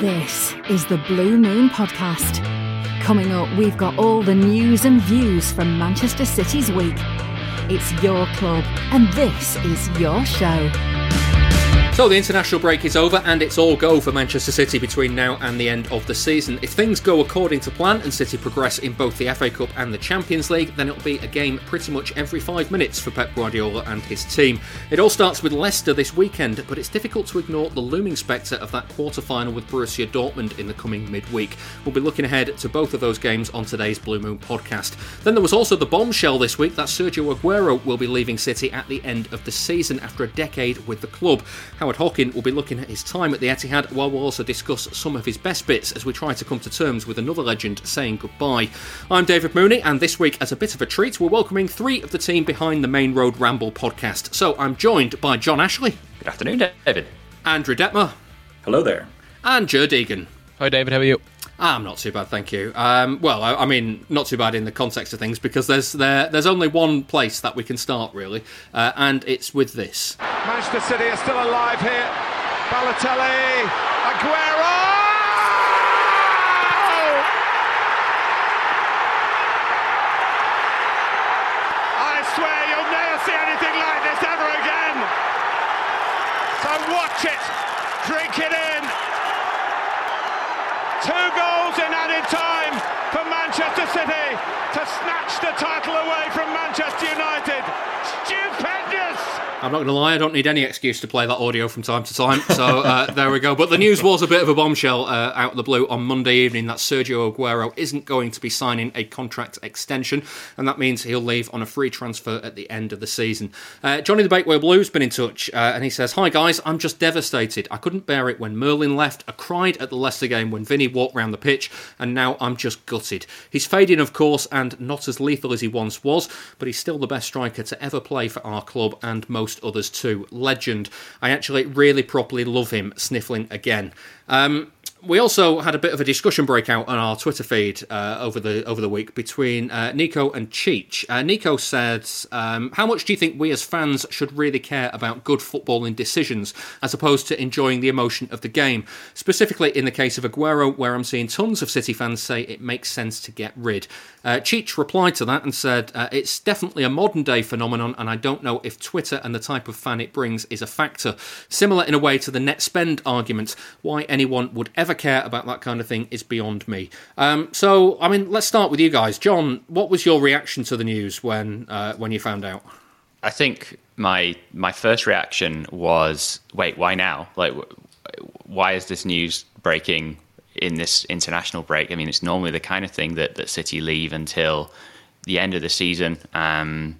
This is the Blue Moon Podcast. Coming up, we've got all the news and views from Manchester City's week. It's your club, and this is your show. So the international break is over and it's all go for Manchester City between now and the end of the season. If things go according to plan and City progress in both the FA Cup and the Champions League, then it'll be a game pretty much every five minutes for Pep Guardiola and his team. It all starts with Leicester this weekend, but it's difficult to ignore the looming spectre of that quarter-final with Borussia Dortmund in the coming midweek. We'll be looking ahead to both of those games on today's Blue Moon podcast. Then there was also the bombshell this week that Sergio Aguero will be leaving City at the end of the season after a decade with the club. Howard Hockin will be looking at his time at the Etihad, while we'll also discuss some of his best bits as we try to come to terms with another legend saying goodbye. I'm David Mooney, and this week, as a bit of a treat, we're welcoming three of the team behind the Main Road Ramble podcast. So I'm joined by John Ashley. Good afternoon, David. Andrew Detmer. Hello there. And Joe Deegan. Hi, David. How are you? I'm not too bad, thank you. Um, well, I, I, mean, not too bad in the context of things because there's there, there's only one place that we can start really, uh, and it's with this. Manchester City are still alive here. Balotelli, Aguero. I swear you'll never see anything like this ever again. So watch it, drink it in. Two in time for Manchester City to snatch the title away from Manchester United. I'm not going to lie, I don't need any excuse to play that audio from time to time. So uh, there we go. But the news was a bit of a bombshell uh, out of the blue on Monday evening that Sergio Aguero isn't going to be signing a contract extension, and that means he'll leave on a free transfer at the end of the season. Uh, Johnny the Bakewell Blue's been in touch, uh, and he says, Hi guys, I'm just devastated. I couldn't bear it when Merlin left. I cried at the Leicester game when Vinny walked round the pitch, and now I'm just gutted. He's fading, of course, and not as lethal as he once was, but he's still the best striker to ever play for our club and most others too. Legend. I actually really properly love him sniffling again. Um, we also had a bit of a discussion breakout on our Twitter feed uh, over the over the week between uh, Nico and Cheech. Uh, Nico said, um, "How much do you think we as fans should really care about good footballing decisions as opposed to enjoying the emotion of the game? Specifically, in the case of Aguero, where I'm seeing tons of City fans say it makes sense to get rid." Uh, Cheech replied to that and said, uh, "It's definitely a modern day phenomenon, and I don't know if Twitter and the type of fan it brings is a factor. Similar in a way to the net spend argument. Why anyone would ever care about that kind of thing is beyond me. Um, so, I mean, let's start with you guys. John, what was your reaction to the news when uh, when you found out? I think my my first reaction was, wait, why now? Like, why is this news breaking in this international break? I mean, it's normally the kind of thing that that City leave until the end of the season. Um,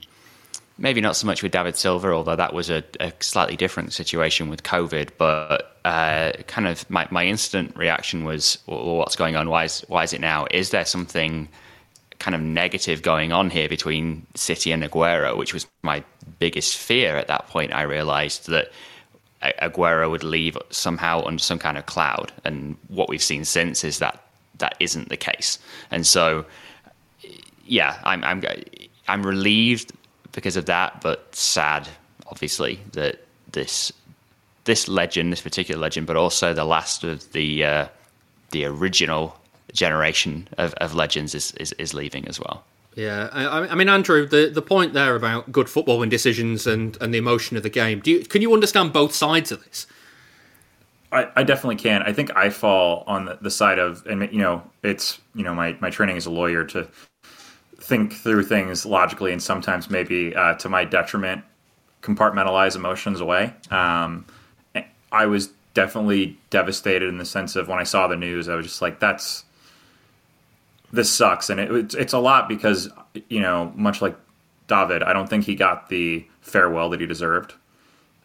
maybe not so much with David Silva, although that was a, a slightly different situation with COVID. But uh, kind of my, my instant reaction was, well, what's going on? Why is, why is it now? Is there something kind of negative going on here between City and Aguero, which was my biggest fear at that point? I realized that Aguero would leave somehow under some kind of cloud. And what we've seen since is that that isn't the case. And so, yeah, I'm, I'm, I'm relieved because of that, but sad, obviously, that this this legend, this particular legend, but also the last of the uh, the original generation of, of legends is, is, is leaving as well. Yeah, I, I, mean, Andrew, the, the point there about good footballing decisions and, and the emotion of the game. Do you can you understand both sides of this? I, I definitely can. I think I fall on the, the side of, and you know, it's you know, my my training as a lawyer to think through things logically and sometimes maybe uh, to my detriment compartmentalize emotions away um, i was definitely devastated in the sense of when i saw the news i was just like that's this sucks. And it, it's, it's a lot because you know much like david i don't think he got the farewell that he deserved.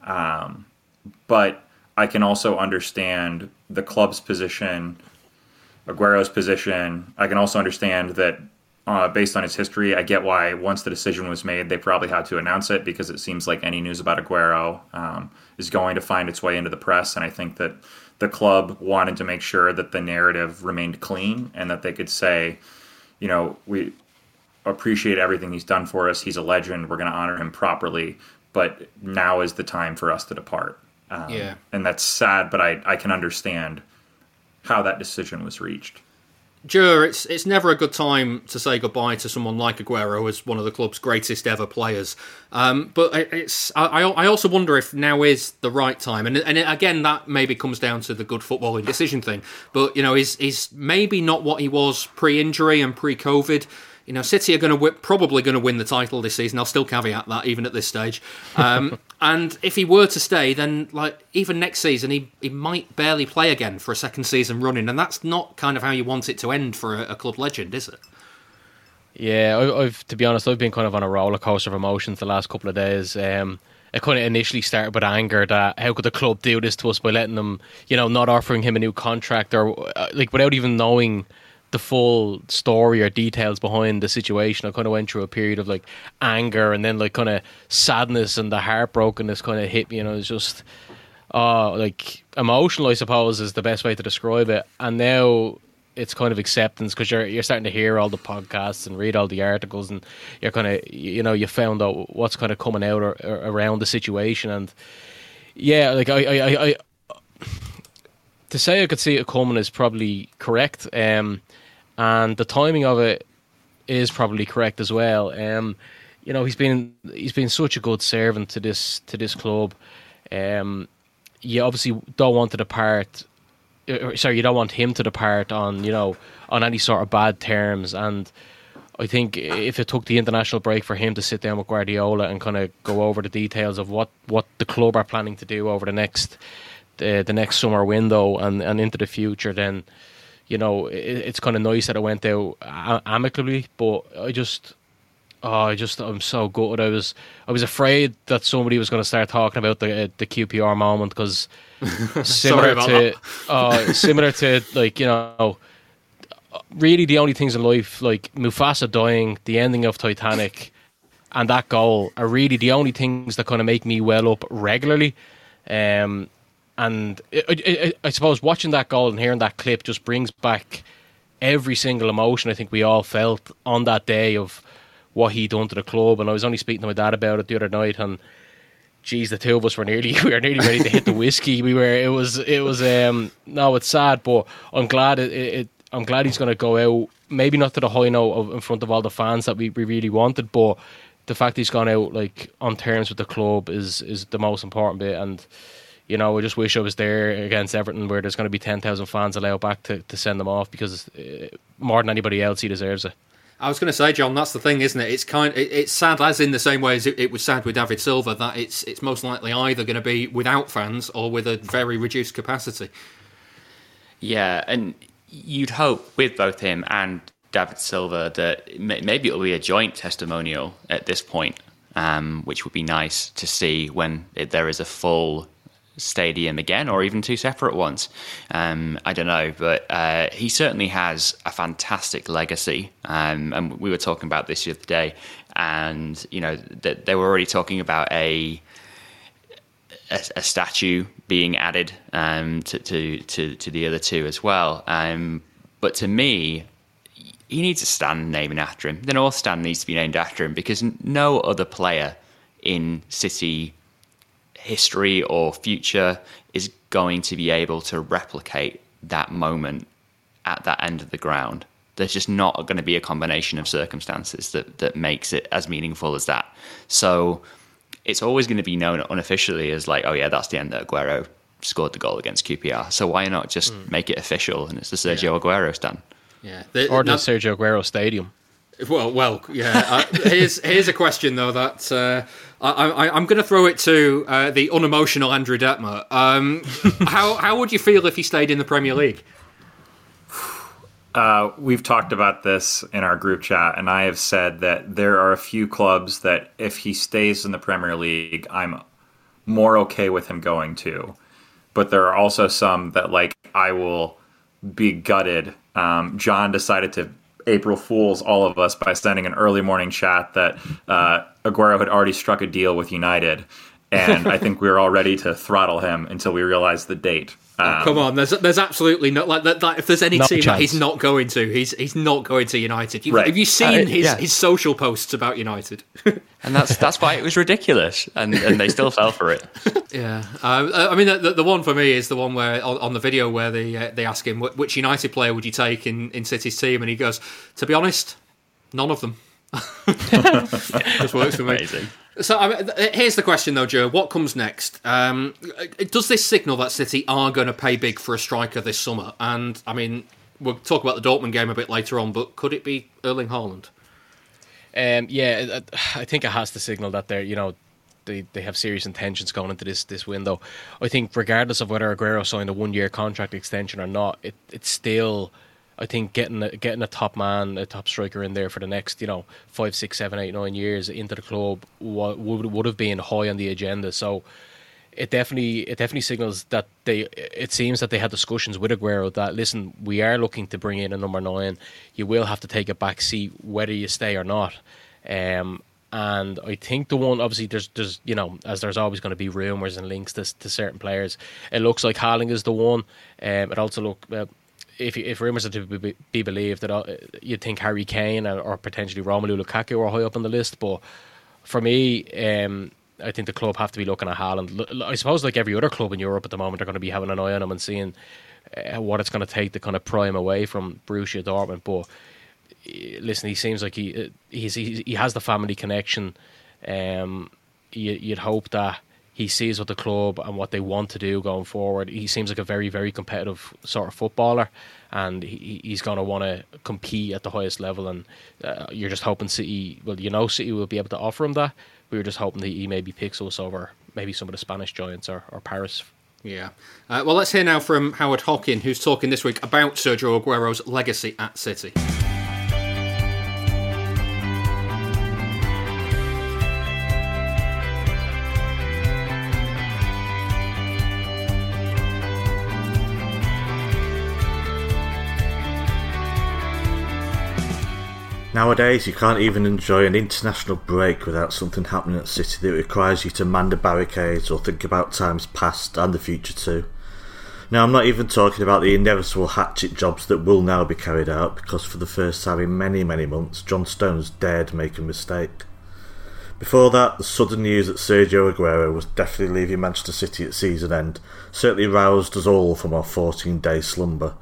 Um, but i can also understand the club's position aguero's position. I can also understand that uh, based on his history, I get why once the decision was made, they probably had to announce it because it seems like any news about Aguero um, is going to find its way into the press. And I think that the club wanted to make sure that the narrative remained clean and that they could say, you know, we appreciate everything he's done for us. He's a legend. We're going to honor him properly. But now is the time for us to depart. Um, yeah. And that's sad, but I, I can understand how that decision was reached. Sure, it's it's never a good time to say goodbye to someone like Aguero as one of the club's greatest ever players. Um, but it's I, I also wonder if now is the right time, and and again that maybe comes down to the good footballing decision thing. But you know, is is maybe not what he was pre-injury and pre-COVID you know, City are going to probably going to win the title this season. I'll still caveat that even at this stage. Um, and if he were to stay, then like even next season, he he might barely play again for a second season running, and that's not kind of how you want it to end for a, a club legend, is it? Yeah, I, have to be honest, I've been kind of on a roller coaster of emotions the last couple of days. Um, it kind of initially started with anger that how could the club do this to us by letting them, you know, not offering him a new contract or uh, like without even knowing the full story or details behind the situation. I kind of went through a period of like anger and then like kind of sadness and the heartbrokenness kind of hit me. You know, it's just uh like emotional. I suppose is the best way to describe it. And now it's kind of acceptance because you're you're starting to hear all the podcasts and read all the articles and you're kind of you know you found out what's kind of coming out or, or around the situation and yeah like I I, I, I to say I could see it coming is probably correct. Um, and the timing of it is probably correct as well. Um, you know, he's been he's been such a good servant to this to this club. Um, you obviously don't want to depart. Uh, sorry, you don't want him to depart on you know on any sort of bad terms. And I think if it took the international break for him to sit down with Guardiola and kind of go over the details of what, what the club are planning to do over the next the, the next summer window and, and into the future, then you know, it, it's kind of nice that it went out amicably. But I just, oh, I just, I'm so good. I was, I was afraid that somebody was going to start talking about the the QPR moment because similar to, uh, similar to like you know, really the only things in life like Mufasa dying, the ending of Titanic. And that goal are really the only things that kind of make me well up regularly. Um, and it, I suppose watching that goal and hearing that clip just brings back every single emotion I think we all felt on that day of what he done to the club. And I was only speaking to my dad about it the other night, and geez, the two of us were nearly we were nearly ready to hit the whiskey. We were. It was. It was. Um. No, it's sad, but I'm glad it. it I'm glad he's going to go out. Maybe not to the high note of, in front of all the fans that we, we really wanted, but the fact he's gone out like on terms with the club is is the most important bit. And you know, I just wish I was there against Everton where there's going to be 10,000 fans allowed back to, to send them off because uh, more than anybody else, he deserves it. I was going to say, John, that's the thing, isn't it? It's kind, it, it's sad as in the same way as it, it, was sad with David Silva that it's it's most likely either going to be without fans or with a very reduced capacity. Yeah, and you'd hope with both him and David Silva that maybe it'll be a joint testimonial at this point, um, which would be nice to see when it, there is a full stadium again, or even two separate ones. Um, I don't know, but uh, he certainly has a fantastic legacy. Um, and we were talking about this the other day, and you know that they were already talking about a a, a statue being added um, to, to, to to the other two as well. Um, but to me, he needs a stand naming after him. The North Stand needs to be named after him because no other player in City history or future is going to be able to replicate that moment at that end of the ground. There's just not going to be a combination of circumstances that, that makes it as meaningful as that. So it's always going to be known unofficially as like, oh yeah, that's the end that Aguero scored the goal against QPR. So why not just mm. make it official and it's the Sergio yeah. Aguero stand? Yeah, the, or the Sergio Aguero Stadium. Well, well, yeah. Uh, here's here's a question though that uh, I, am going to throw it to uh, the unemotional Andrew Detmer. Um, how how would you feel if he stayed in the Premier League? Uh, we've talked about this in our group chat, and I have said that there are a few clubs that if he stays in the Premier League, I'm more okay with him going to. But there are also some that like I will be gutted. Um, John decided to April Fools all of us by sending an early morning chat that uh, Aguero had already struck a deal with United, and I think we were all ready to throttle him until we realized the date. Oh, come on, there's there's absolutely not like that. that if there's any No team that he's not going to, he's he's not going to United. You, Right. Have you seen Uh, his, yeah. his social posts about United? and that's that's why it was ridiculous, and and they still fell for it. yeah, um, I mean the, the, the one for me is the one where on, on the video where they uh, they ask him which United player would you take in in City's team, and he goes, to be honest, none of them. Just works for me. Amazing. So mean, here's the question, though, Joe. What comes next? Um, does this signal that City are going to pay big for a striker this summer? And I mean, we'll talk about the Dortmund game a bit later on, but could it be Erling Haaland? Um, yeah, I I think it has to signal that they're you know they, they have serious intentions going into this this window. I think regardless of whether Aguero signed a one year contract extension or not, it it's still I think getting a, getting a top man, a top striker in there for the next you know five, six, seven, eight, nine years into the club would would have been high on the agenda. So it definitely it definitely signals that they it seems that they had discussions with Aguero that listen we are looking to bring in a number nine. You will have to take a back seat whether you stay or not. Um, and I think the one obviously there's there's you know as there's always going to be rumours and links to, to certain players it looks like Haaland is the one. Um, it also look uh, if if rumours are to be, be believed that uh, you'd think Harry Kane or, or potentially Romelu Lukaku are high up on the list but for me, um, I think the club have to be looking at Haaland. I suppose, like every other club in Europe at the moment, they're going to be having an eye on him and seeing uh, what it's going to take to kind of pry him away from Borussia Dortmund. But uh, listen, he seems like he uh, he's, he has the family connection. Um, you, you'd hope that he sees what the club and what they want to do going forward. He seems like a very very competitive sort of footballer, and he, he's going to want to compete at the highest level. And uh, you're just hoping City, well, you know, City will be able to offer him that. We were just hoping that he maybe picks us over maybe some of the Spanish giants or, or Paris. Yeah. Uh, well, let's hear now from Howard Hockin, who's talking this week about Sergio Aguero's legacy at City. Nowadays, you can't even enjoy an international break without something happening at City that requires you to man the barricades or think about times past and the future too. Now, I'm not even talking about the inevitable hatchet jobs that will now be carried out because for the first time in many, many months, John Stones dared make a mistake. Before that, the sudden news that Sergio Aguero was definitely leaving Manchester City at season end certainly roused us all from our 14 day slumber,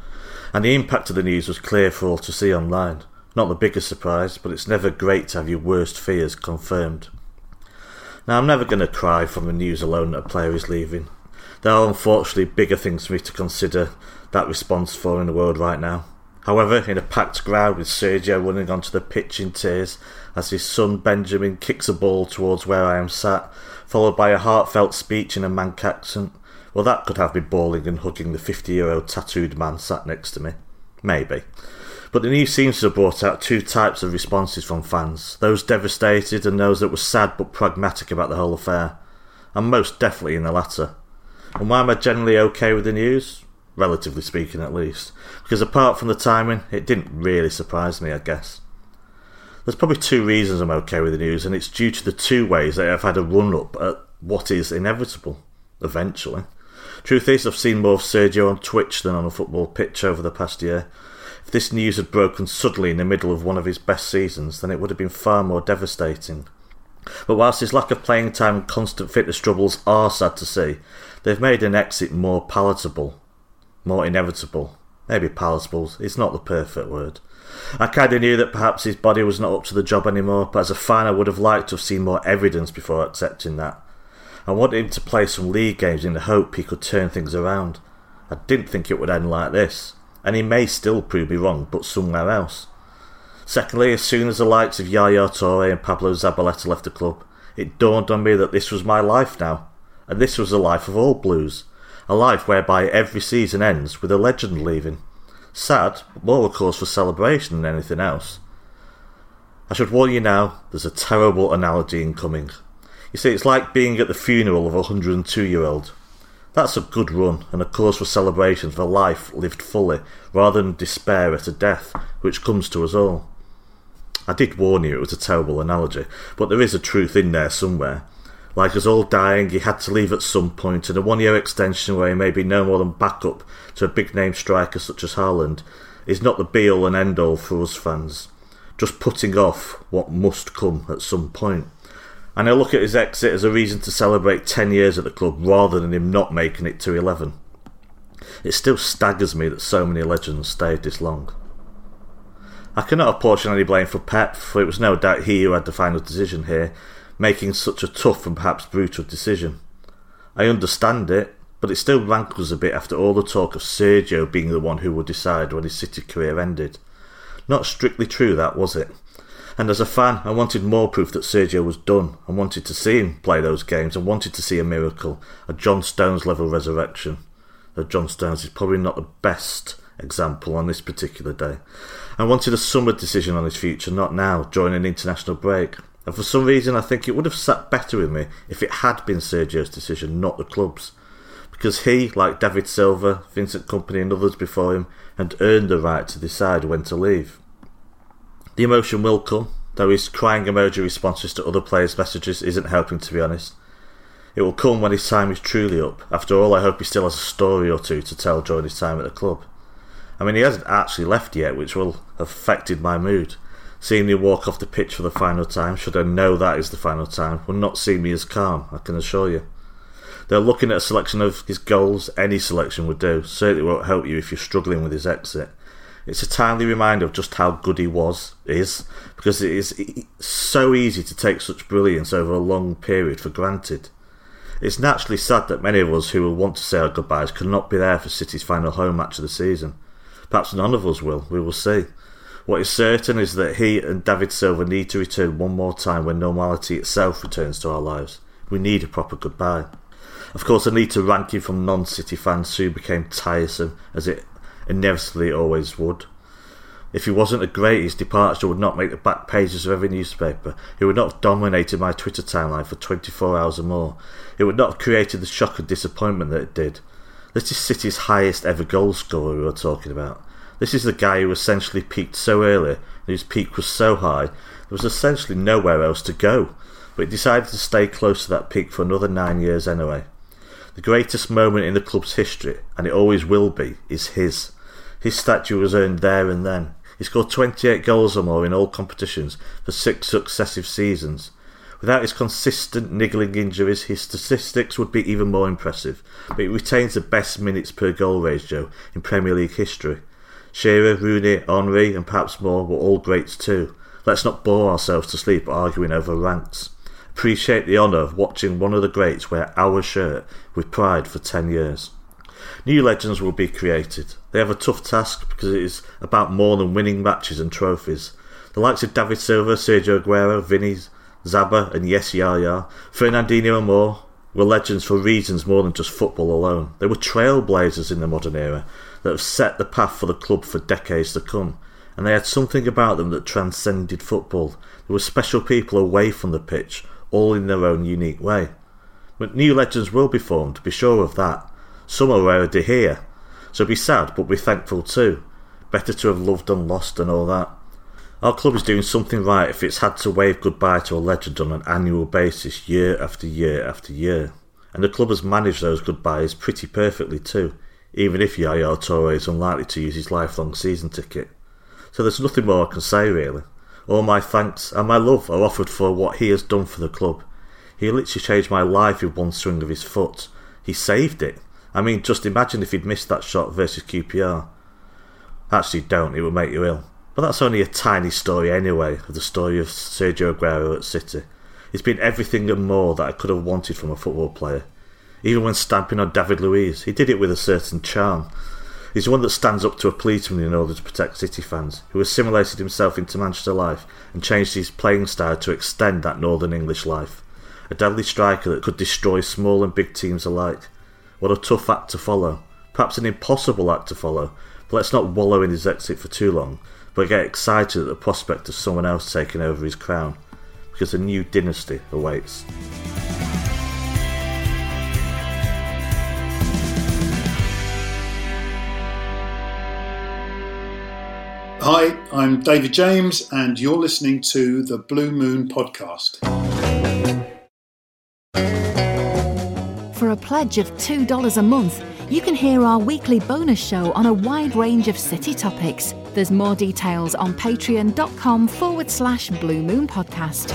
and the impact of the news was clear for all to see online. Not the biggest surprise, but it's never great to have your worst fears confirmed. Now, I'm never going to cry from the news alone that a player is leaving. There are unfortunately bigger things for me to consider that response for in the world right now. However, in a packed crowd with Sergio running onto the pitch in tears as his son Benjamin kicks a ball towards where I am sat, followed by a heartfelt speech in a Manc accent, well, that could have me bawling and hugging the 50 year old tattooed man sat next to me. Maybe. But the news seems to have brought out two types of responses from fans those devastated and those that were sad but pragmatic about the whole affair. I'm most definitely in the latter. And why am I generally okay with the news? Relatively speaking, at least. Because apart from the timing, it didn't really surprise me, I guess. There's probably two reasons I'm okay with the news, and it's due to the two ways that I've had a run up at what is inevitable, eventually. Truth is, I've seen more of Sergio on Twitch than on a football pitch over the past year. If this news had broken suddenly in the middle of one of his best seasons, then it would have been far more devastating. But whilst his lack of playing time and constant fitness troubles are sad to see, they've made an exit more palatable, more inevitable. Maybe palatable is not the perfect word. I kind of knew that perhaps his body was not up to the job anymore, but as a fan, I would have liked to have seen more evidence before accepting that. I wanted him to play some league games in the hope he could turn things around. I didn't think it would end like this, and he may still prove me wrong, but somewhere else. Secondly, as soon as the likes of Yaya Toure and Pablo Zabaleta left the club, it dawned on me that this was my life now, and this was the life of all Blues, a life whereby every season ends with a legend leaving. Sad, but more a cause for celebration than anything else. I should warn you now, there's a terrible analogy incoming. You see, it's like being at the funeral of a 102 year old. That's a good run and a cause for celebration for life lived fully, rather than despair at a death, which comes to us all. I did warn you it was a terrible analogy, but there is a truth in there somewhere. Like us all dying, he had to leave at some point, and a one year extension where he may be no more than backup to a big name striker such as Haaland is not the be all and end all for us fans. Just putting off what must come at some point. And I look at his exit as a reason to celebrate 10 years at the club rather than him not making it to 11. It still staggers me that so many legends stayed this long. I cannot apportion any blame for Pep, for it was no doubt he who had the final decision here, making such a tough and perhaps brutal decision. I understand it, but it still rankles a bit after all the talk of Sergio being the one who would decide when his City career ended. Not strictly true, that was it. And as a fan, I wanted more proof that Sergio was done. I wanted to see him play those games. I wanted to see a miracle, a John Stones level resurrection. Though John Stones is probably not the best example on this particular day. I wanted a summer decision on his future, not now, during an international break. And for some reason, I think it would have sat better with me if it had been Sergio's decision, not the club's. Because he, like David Silva, Vincent Kompany, and others before him, had earned the right to decide when to leave. The emotion will come, though his crying emoji responses to other players' messages isn't helping, to be honest. It will come when his time is truly up. After all, I hope he still has a story or two to tell during his time at the club. I mean, he hasn't actually left yet, which will have affected my mood. Seeing me walk off the pitch for the final time, should I know that is the final time, will not see me as calm, I can assure you. They're looking at a selection of his goals, any selection would do. Certainly won't help you if you're struggling with his exit. It's a timely reminder of just how good he was, is, because it is so easy to take such brilliance over a long period for granted. It's naturally sad that many of us who will want to say our goodbyes cannot be there for City's final home match of the season. Perhaps none of us will, we will see. What is certain is that he and David Silva need to return one more time when normality itself returns to our lives. We need a proper goodbye. Of course, I need to rank him from non City fans soon became tiresome, as it inevitably always would. If he wasn't a great, his departure would not make the back pages of every newspaper. He would not have dominated my Twitter timeline for 24 hours or more. It would not have created the shock and disappointment that it did. This is City's highest ever goal scorer we were talking about. This is the guy who essentially peaked so early, and whose peak was so high, there was essentially nowhere else to go. But he decided to stay close to that peak for another nine years anyway. The greatest moment in the club's history, and it always will be, is his. His statue was earned there and then. He scored 28 goals or more in all competitions for six successive seasons. Without his consistent niggling injuries, his statistics would be even more impressive, but he retains the best minutes per goal ratio in Premier League history. Shearer, Rooney, Henry, and perhaps more were all greats too. Let's not bore ourselves to sleep arguing over ranks. Appreciate the honour of watching one of the greats wear our shirt with pride for 10 years. New legends will be created. They have a tough task because it is about more than winning matches and trophies. The likes of David Silva, Sergio Aguero, Vinny, Zaba, and Yes Yaya, Fernandinho and more were legends for reasons more than just football alone. They were trailblazers in the modern era that have set the path for the club for decades to come. And they had something about them that transcended football. There were special people away from the pitch, all in their own unique way. But new legends will be formed, be sure of that. Some are already here. So be sad, but be thankful too. Better to have loved and lost and all that. Our club is doing something right if it's had to wave goodbye to a legend on an annual basis year after year after year. And the club has managed those goodbyes pretty perfectly too even if Yaya Toure is unlikely to use his lifelong season ticket. So there's nothing more I can say really. All my thanks and my love are offered for what he has done for the club. He literally changed my life with one swing of his foot. He saved it. I mean, just imagine if he'd missed that shot versus QPR. Actually, don't, it would make you ill. But that's only a tiny story anyway of the story of Sergio Aguero at City. It's been everything and more that I could have wanted from a football player. Even when stamping on David Luiz, he did it with a certain charm. He's one that stands up to a policeman in order to protect City fans, who assimilated himself into Manchester life and changed his playing style to extend that Northern English life. A deadly striker that could destroy small and big teams alike. What a tough act to follow. Perhaps an impossible act to follow, but let's not wallow in his exit for too long, but get excited at the prospect of someone else taking over his crown, because a new dynasty awaits. Hi, I'm David James, and you're listening to the Blue Moon Podcast. a pledge of $2 a month you can hear our weekly bonus show on a wide range of city topics. There's more details on patreon.com forward slash Blue Moon Podcast.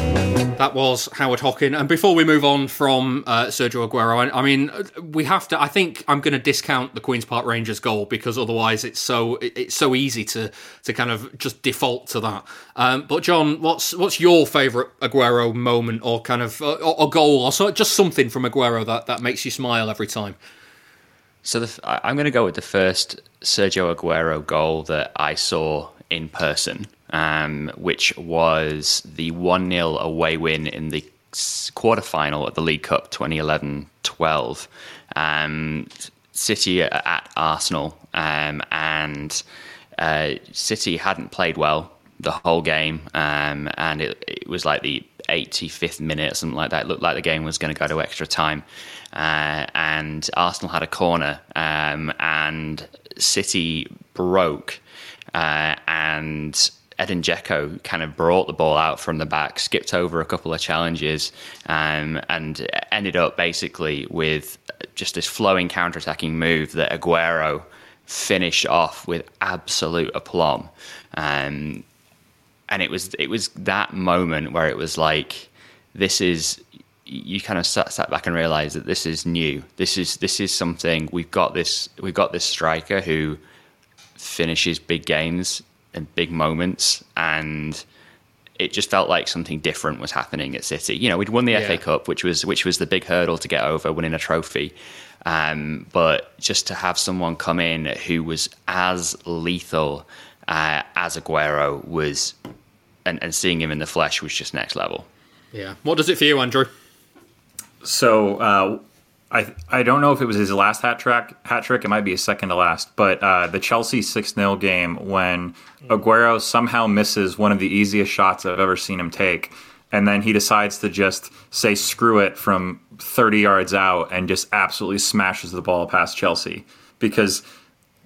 That was Howard Hockin. And before we move on from uh, Sergio Aguero, I, I, mean, we have to. I think I'm going to discount the Queens Park Rangers goal because otherwise it's so it's so easy to to kind of just default to that. Um, but John, what's what's your favourite Aguero moment or kind of or, goal or so, just something from Aguero that that makes you smile every time? So the, I'm going to go with the first Sergio Aguero goal that I saw in person, um, which was the 1 0 away win in the quarterfinal at the League Cup 2011 12. Um, City at Arsenal, um, and uh, City hadn't played well the whole game, um, and it, it was like the 85th minute or something like that. It looked like the game was going to go to extra time. Uh, and Arsenal had a corner, um, and City broke, uh, and Edin Dzeko kind of brought the ball out from the back, skipped over a couple of challenges, um, and ended up basically with just this flowing counter-attacking move that Aguero finished off with absolute aplomb. Um, and it was it was that moment where it was like, this is you kind of sat, sat back and realized that this is new. This is this is something we've got this we've got this striker who finishes big games and big moments and it just felt like something different was happening at City. You know, we'd won the yeah. FA Cup, which was which was the big hurdle to get over, winning a trophy. Um, but just to have someone come in who was as lethal uh, as Aguero was, and, and seeing him in the flesh was just next level. Yeah. What does it for you, Andrew? So uh, I I don't know if it was his last hat trick. Hat trick. It might be his second to last. But uh, the Chelsea six 0 game when Aguero somehow misses one of the easiest shots I've ever seen him take, and then he decides to just say screw it from thirty yards out and just absolutely smashes the ball past Chelsea because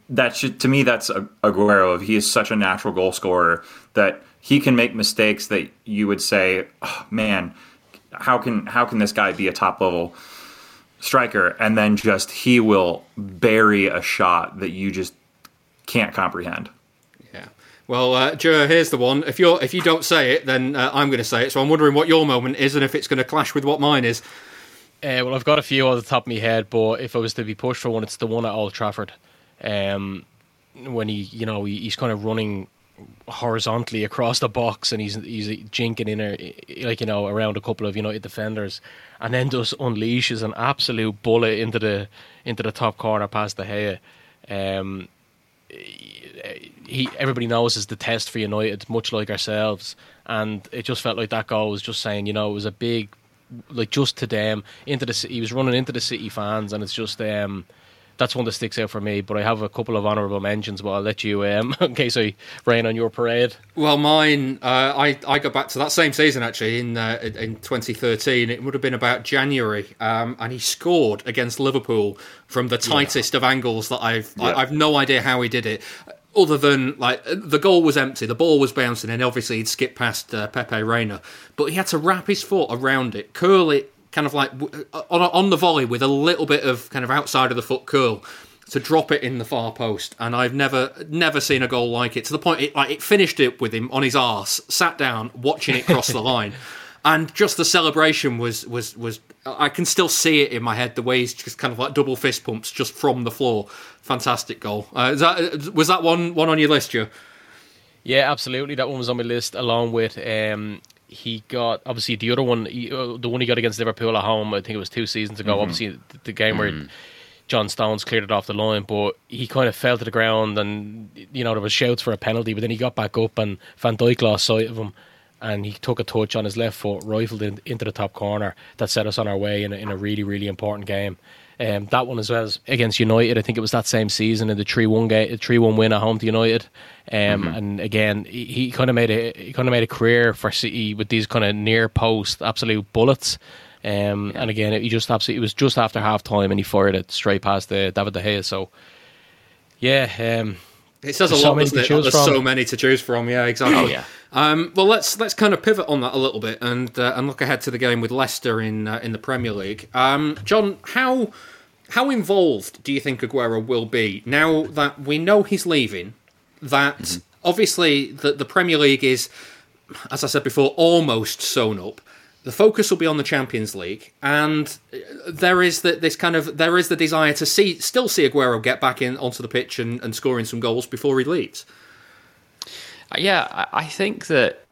that should to me that's Aguero. He is such a natural goal scorer that he can make mistakes that you would say, oh, man how can how can this guy be a top level striker and then just he will bury a shot that you just can't comprehend. Yeah. Well, uh, Joe, here's the one. If you're if you don't say it, then uh, I'm going to say it. So I'm wondering what your moment is and if it's going to clash with what mine is. Uh, well, I've got a few on the top of my head, but if I was to be pushed for one, it's the one at Old Trafford. Um, when he, you know, he, he's kind of running horizontally across the box and he's he's jinking in there like you know around a couple of United defenders and then just unleashes an absolute bullet into the into the top corner past de Gea. Um, he everybody knows is the test for United, much like ourselves, and it just felt like that goal was just saying, you know, it was a big, like just to them into the he was running into the City fans, and it's just um, that's one that sticks out for me. But I have a couple of honourable mentions, but I'll let you, um, in case I rain on your parade. Well, mine, uh, I I go back to that same season actually in uh, in 2013. It would have been about January, um, and he scored against Liverpool from the tightest yeah. of angles that I've yeah. I, I've no idea how he did it other than like the goal was empty, the ball was bouncing, and obviously he'd skipped past uh, Pepe Reina, but he had to wrap his foot around it, curl it kind of like uh, on, on the volley with a little bit of kind of outside of the foot curl to drop it in the far post, and I've never never seen a goal like it. To the point, it like it finished it with him on his arse, sat down, watching it cross the line, and just the celebration was was was. I can still see it in my head. The way he's just kind of like double fist pumps just from the floor. Fantastic goal. Uh, that, was that one one on your list, Joe? Yeah, absolutely. That one was on my list, along with um, he got obviously the other one, uh, the one he got against Liverpool at home. I think it was two seasons ago. Mm-hmm. Obviously, the, game mm-hmm. where John Stones cleared it off the line, but he kind of fell to the ground, and you know there was shouts for a penalty. But then he got back up, and Van Dijk lost sight of him, and he took a touch on his left foot, rifled in, into the top corner. That set us on our way in a, in a really really important game. Um, that one as well as against United. I think it was that same season in the three one game, three one win at home to United. Um, mm-hmm. And again, he, he kind of made a he kind of made a career for City with these kind of near post absolute bullets. Um, yeah. And again, he just absolutely it was just after half time, and he fired it straight past the David de Gea. So yeah. Um, it says a lot, so doesn't it? There's from. so many to choose from. Yeah, exactly. Oh, yeah. Um, well, let's let's kind of pivot on that a little bit and uh, and look ahead to the game with Leicester in uh, in the Premier League. Um, John, how how involved do you think Aguero will be now that we know he's leaving? That mm-hmm. obviously the, the Premier League is, as I said before, almost sewn up. The focus will be on the Champions League, and there is the, this kind of there is the desire to see still see Aguero get back in onto the pitch and, and scoring some goals before he leaves. Yeah, I think that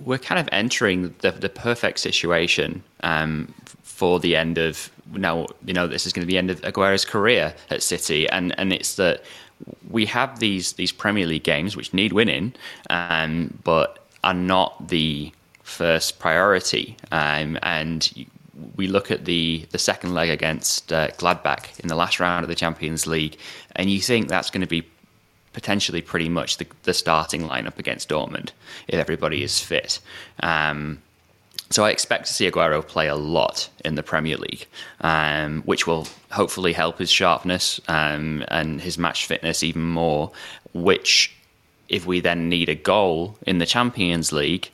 we're kind of entering the, the perfect situation um, for the end of now. You know, this is going to be the end of Aguero's career at City, and and it's that we have these these Premier League games which need winning, um, but are not the first priority. Um, and we look at the the second leg against uh, Gladbach in the last round of the Champions League, and you think that's going to be potentially pretty much the, the starting lineup against Dortmund if everybody is fit. Um, so I expect to see Aguero play a lot in the Premier League, um, which will hopefully help his sharpness um, and his match fitness even more. Which, if we then need a goal in the Champions League,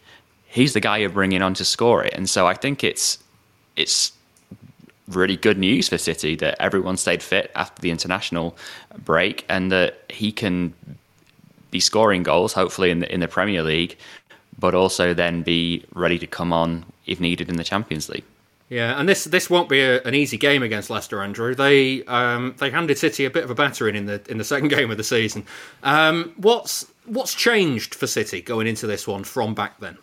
he's the guy you're bringing on to score it. And so I think it's it's really good news for City that everyone stayed fit after the international break and that he can be scoring goals, hopefully in the in the Premier League, but also then be ready to come on if needed in the Champions League. Yeah, and this this won't be a, an easy game against Leicester, Andrew. They um, they handed City a bit of a battering in the in the second game of the season. Um, what's what's changed for City going into this one from back then?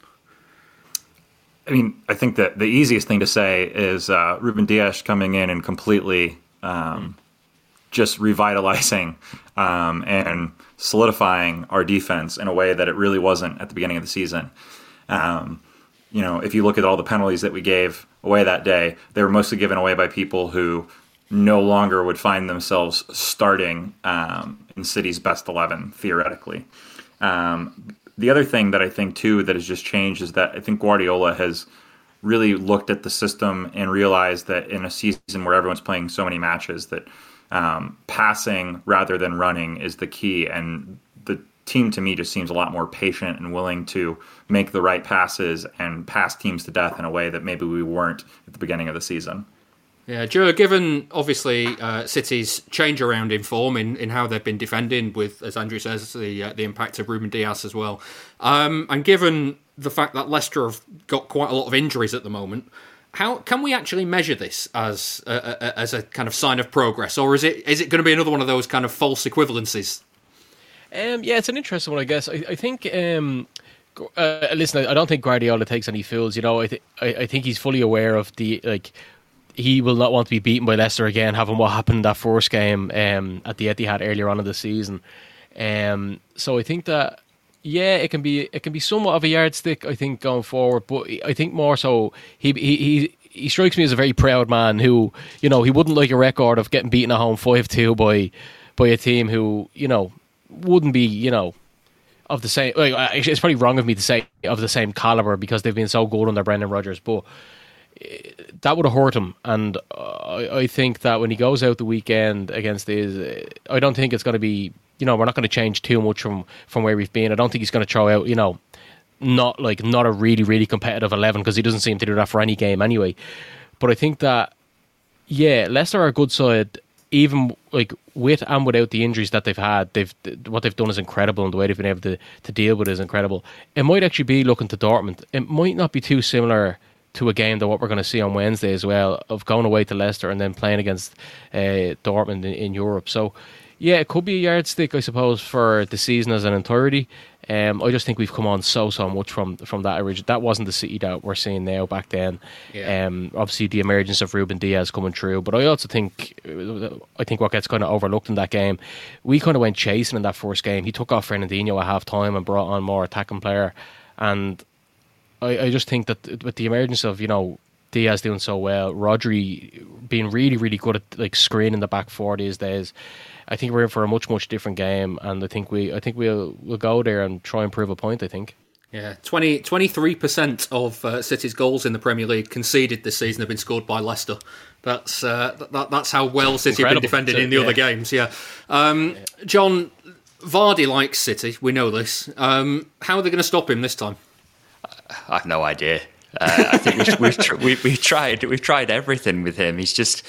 I mean, I think that the easiest thing to say is uh, Ruben Dias coming in and completely um, just revitalizing um, and solidifying our defense in a way that it really wasn't at the beginning of the season. Um, you know, if you look at all the penalties that we gave away that day, they were mostly given away by people who no longer would find themselves starting um, in City's best 11, theoretically. Um, the other thing that I think too that has just changed is that I think Guardiola has really looked at the system and realized that in a season where everyone's playing so many matches that um, passing rather than running is the key and the team to me just seems a lot more patient and willing to make the right passes and pass teams to death in a way that maybe we weren't at the beginning of the season. Yeah, Joe, given obviously uh, City's change around in form in, in how they've been defending, with, as Andrew says, the uh, the impact of Ruben Dias as well, um, and given the fact that Leicester have got quite a lot of injuries at the moment, how can we actually measure this as a, a, as a kind of sign of progress, or is it is it going to be another one of those kind of false equivalencies? Um, yeah, it's an interesting one, I guess. I, I think. Um, uh, listen, I don't think Guardiola takes any fools. You know, I, th- I, I think he's fully aware of the like he will not want to be beaten by Leicester again, having what happened that first game um, at the Etihad earlier on in the season. Um, so I think that yeah, it can be it can be somewhat of a yardstick. I think going forward, but I think more so he he he. He strikes me as a very proud man who, you know, he wouldn't like a record of getting beaten at home five two by by a team who, you know, wouldn't be, you know, of the same. Like, it's probably wrong of me to say of the same caliber because they've been so good under Brendan Rodgers, but eh, that would have hurt him. And uh, I, I, think that when he goes out the weekend against these, eh, I don't think it's going to be. You know, we're not going to change too much from from where we've been. I don't think he's going to throw out. You know, not like not a really really competitive eleven because he doesn't seem to do that for any game anyway. But I think that yeah, Leicester are a good side. Even like with and without the injuries that they've had, they've what they've done is incredible, and the way they've been able to, to deal with it is incredible. It might actually be looking to Dortmund. It might not be too similar to a game that what we're going to see on Wednesday as well of going away to Leicester and then playing against uh, Dortmund in, in, Europe. So, yeah, it could be a yardstick, I suppose, for the season as an entirety. Um, I just think we've come on so so much from from that original. That wasn't the city that we're seeing now. Back then, yeah. um, obviously the emergence of Ruben Dias coming through, but I also think I think what gets kind of overlooked in that game, we kind of went chasing in that first game. He took off Fernandinho at half time and brought on more attacking player, and I, I just think that with the emergence of you know Dias doing so well, Rodri being really really good at like screening the back four these days. I think we're in for a much much different game, and I think we I think we'll we'll go there and try and prove a point. I think. Yeah, 23 percent of uh, City's goals in the Premier League conceded this season have been scored by Leicester. That's uh, that, that's how well City Incredible. have been defended so, in the yeah. other games. Yeah, um, John Vardy likes City. We know this. Um, how are they going to stop him this time? I have no idea. Uh, I think we've, we've, we've, we've, tried we've tried everything with him. He's just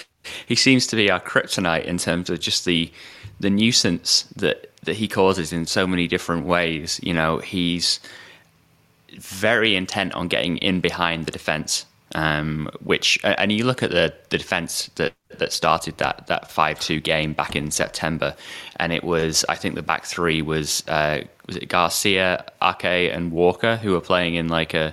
he seems to be our kryptonite in terms of just the the nuisance that that he causes in so many different ways. You know, he's very intent on getting in behind the defense. Um, which and you look at the, the defense that, that started that that five two game back in September, and it was I think the back three was uh, was it Garcia, Ake, and Walker who were playing in like a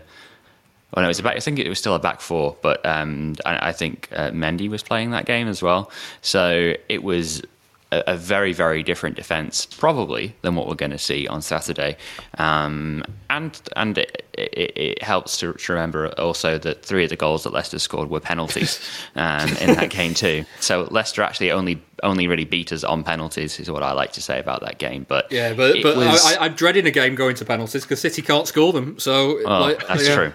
well, no, it was back, I think it was still a back four, but um, I, I, think uh, Mendy was playing that game as well. So it was a, a very, very different defence, probably, than what we're going to see on Saturday. Um, and and it, it, it helps to, to, remember also that three of the goals that Leicester scored were penalties um, in that game too. So Leicester actually only only really beat us on penalties, is what I like to say about that game. But yeah, but but was, I, am dreading a game going to penalties because City can't score them. So oh, like, that's yeah. true.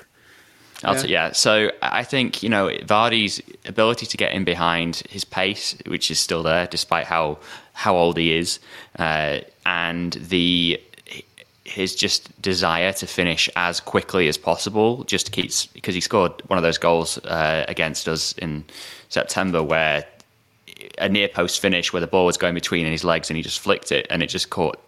Yeah. yeah. So I think you know Vardy's ability to get in behind his pace, which is still there despite how how old he is, uh, and the his just desire to finish as quickly as possible, just keeps because he scored one of those goals uh, against us in September where a near post finish where the ball was going between in his legs and he just flicked it and it just caught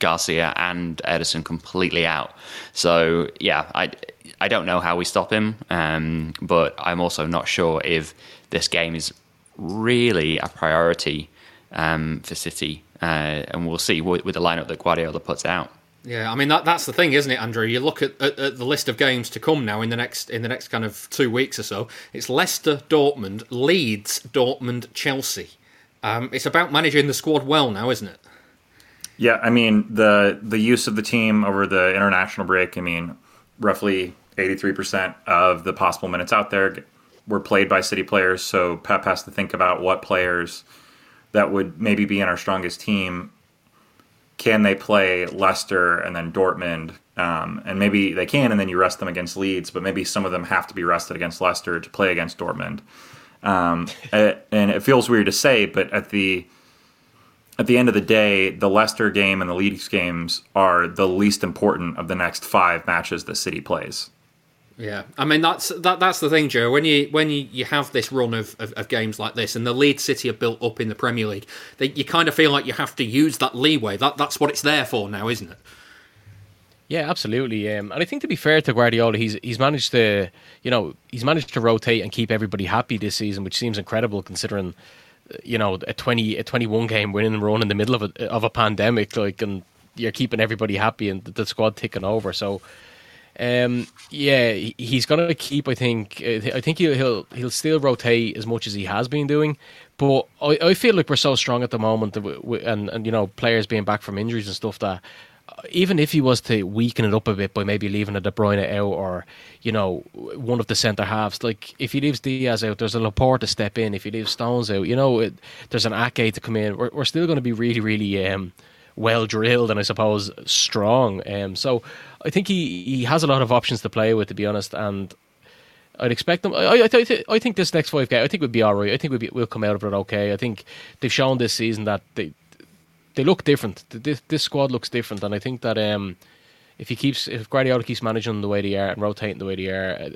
Garcia and Ederson completely out. So yeah, I I don't know how we stop him, um, but I'm also not sure if this game is really a priority um, for City, uh, and we'll see with, with the lineup that Guardiola puts out. Yeah, I mean that that's the thing, isn't it, Andrew? You look at, at, at, the list of games to come now in the next in the next kind of two weeks or so. It's Leicester, Dortmund, Leeds, Dortmund, Chelsea. Um, it's about managing the squad well now, isn't it? Yeah, I mean the the use of the team over the international break. I mean, roughly 83% of the possible minutes out there were played by City players. So Pep has to think about what players that would maybe be in our strongest team can they play Leicester and then Dortmund? Um, and maybe they can, and then you rest them against Leeds, but maybe some of them have to be rested against Leicester to play against Dortmund. Um, and it feels weird to say, but at the at the end of the day, the Leicester game and the Leeds games are the least important of the next five matches that City plays. Yeah, I mean that's that that's the thing, Joe. When you when you, you have this run of, of, of games like this, and the lead City are built up in the Premier League, they, you kind of feel like you have to use that leeway. That that's what it's there for now, isn't it? Yeah, absolutely. Um, and I think to be fair to Guardiola, he's he's managed to you know he's managed to rotate and keep everybody happy this season, which seems incredible considering you know a twenty a twenty one game winning run in the middle of a of a pandemic, like and you're keeping everybody happy and the, the squad ticking over. So um, yeah, he's going to keep. I think. Uh, I think he'll, he'll still rotate as much as he has been doing. But I, I feel like we're so strong at the moment, and and you know players being back from injuries and stuff that uh, even if he was to weaken it up a bit by maybe leaving a De Bruyne out or you know one of the centre halves, like if he leaves Dias out, there's a Laporte to step in. If he leaves Stones out, you know it, there's an Ake to come in. We're, we're still going to be really really um, well drilled and I suppose strong. Um, so I think he, he has a lot of options to play with, to be honest, and I'd expect them. I, I, th- I think this next five game, I think we'd be all right. I think we'll, be, we'll come out of it okay. I think they've shown this season that they they look different. This, this squad looks different, and I think that um, if he keeps if Guardiola keeps managing the way they are and rotating the way they are, uh,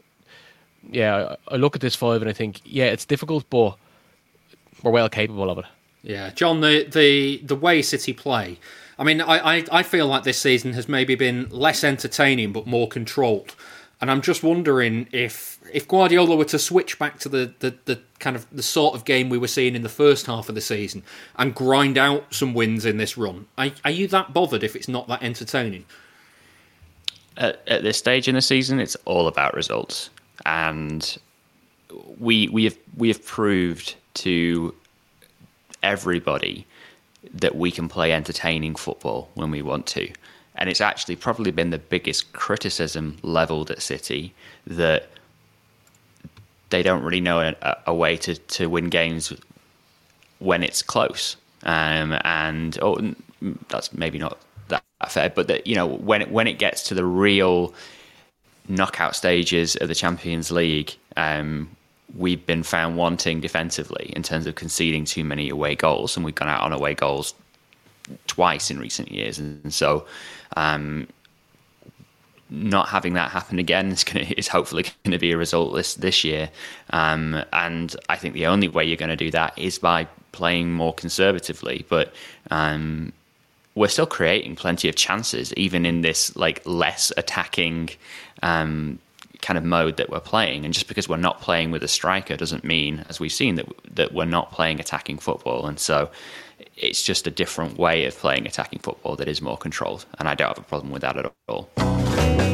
yeah, I look at this five and I think yeah, it's difficult, but we're well capable of it. Yeah, John, the the the way City play I mean, I, I, I feel like this season has maybe been less entertaining but more controlled. And I'm just wondering if if Guardiola were to switch back to the, the, the kind of the sort of game we were seeing in the first half of the season and grind out some wins in this run, are, are you that bothered if it's not that entertaining? At, at this stage in the season, it's all about results, and we we have we have proved to everybody that we can play entertaining football when we want to. And it's actually probably been the biggest criticism leveled at City that they don't really know a, a way to, to win games when it's close. Um, and oh, that's maybe not that fair, but that you know when it, when it gets to the real knockout stages of the Champions League, um, we've been found wanting defensively in terms of conceding too many away goals, and we've gone out on away goals twice in recent years. And so, um, not having that happen again is going is hopefully going to be a result this this year. Um, and I think the only way you're going to do that is by playing more conservatively. But um, we're still creating plenty of chances, even in this like less attacking um, kind of mode that we're playing. And just because we're not playing with a striker doesn't mean, as we've seen, that that we're not playing attacking football. And so it's just a different way of playing attacking football that is more controlled. And I don't have a problem with that at all.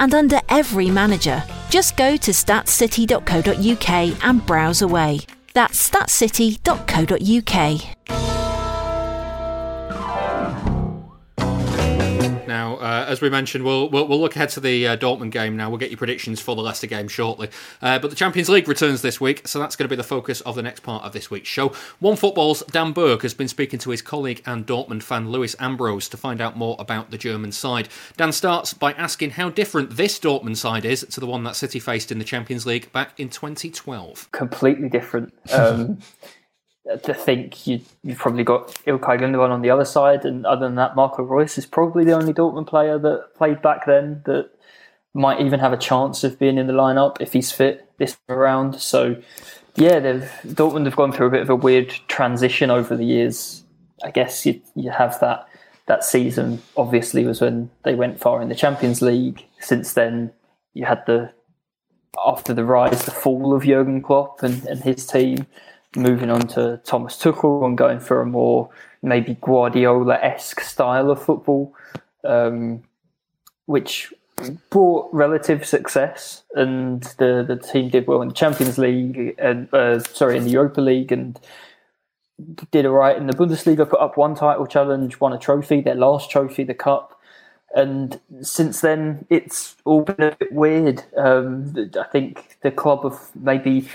and under every manager. Just go to statscity.co.uk and browse away. That's statscity.co.uk. Now, uh, as we mentioned, we'll, we'll, we'll look ahead to the uh, Dortmund game now. We'll get your predictions for the Leicester game shortly. Uh, but the Champions League returns this week, so that's going to be the focus of the next part of this week's show. One Football's Dan Burke has been speaking to his colleague and Dortmund fan Lewis Ambrose to find out more about the German side. Dan starts by asking how different this Dortmund side is to the one that City faced in the Champions League back in 2012. Completely different. Um, to think you, you've probably got Ilkay Gundogan on the other side, and other than that, Marco Reus is probably the only Dortmund player that played back then that might even have a chance of being in the lineup if he's fit this round. So, yeah, Dortmund have gone through a bit of a weird transition over the years. I guess you you have that that season. Obviously, was when they went far in the Champions League. Since then, you had the after the rise, the fall of Jurgen Klopp and, and his team moving on to Thomas Tuchel and going for a more maybe Guardiola esque style of football, um, which brought relative success. And the, the team did well in the Champions League and uh, sorry in the Europa League and did all right in the Bundesliga. Put up one title challenge, won a trophy, their last trophy, the cup. And since then, it's all been a bit weird. Um, I think the club have maybe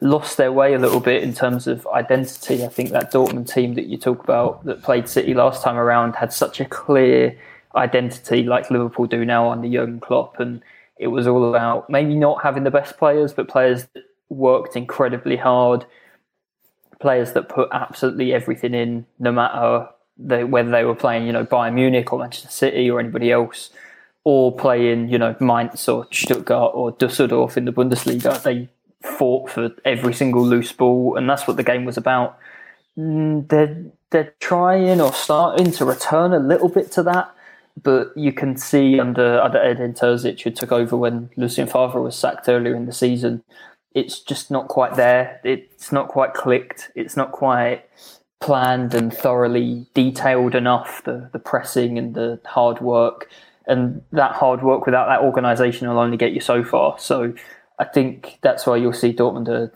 lost their way a little bit in terms of identity. I think that Dortmund team that you talk about that played City last time around had such a clear identity, like Liverpool do now under Jurgen Klopp, and it was all about maybe not having the best players, but players that worked incredibly hard, players that put absolutely everything in, no matter whether they were playing, you know, Bayern Munich or Manchester City or anybody else, or playing, you know, Mainz or Stuttgart or Dusseldorf in the Bundesliga. They fought for every single loose ball, and that's what the game was about. Mm, they're they're trying or starting to return a little bit to that, but you can see under under Edin Terzic, who took over when Lucien Favre was sacked earlier in the season, it's just not quite there. It's not quite clicked. It's not quite planned and thoroughly detailed enough. The the pressing and the hard work, and that hard work without that organisation will only get you so far. So I think that's why you'll see Dortmund are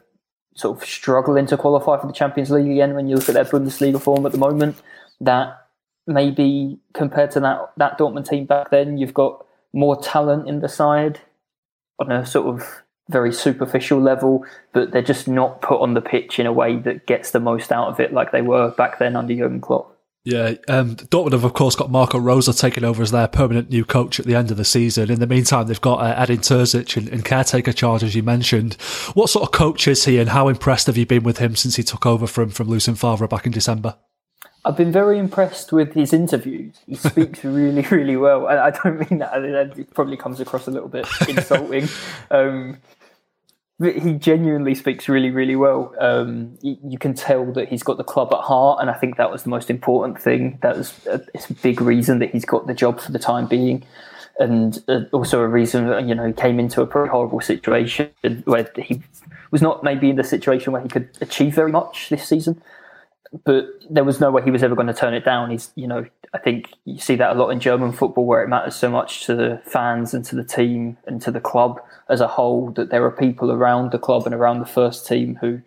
sort of struggling to qualify for the Champions League again when you look at their Bundesliga form at the moment. That maybe compared to that that Dortmund team back then, you've got more talent in the side on a sort of very superficial level, but they're just not put on the pitch in a way that gets the most out of it like they were back then under Jurgen Klopp. Yeah, um, Dortmund have of course got Marco Rose taking over as their permanent new coach at the end of the season. In the meantime, they've got uh, Edin Terzic in, in caretaker charge, as you mentioned. What sort of coach is he, and how impressed have you been with him since he took over from from Lucien Favre back in December? I've been very impressed with his interviews. He speaks really, really well. I, I don't mean that. It probably comes across a little bit insulting. um, he genuinely speaks really, really well. Um, you can tell that he's got the club at heart, and I think that was the most important thing. That was a, it's a big reason that he's got the job for the time being, and uh, also a reason that you know he came into a pretty horrible situation where he was not maybe in the situation where he could achieve very much this season but there was no way he was ever going to turn it down. He's, you know, I think you see that a lot in German football where it matters so much to the fans and to the team and to the club as a whole that there are people around the club and around the first team who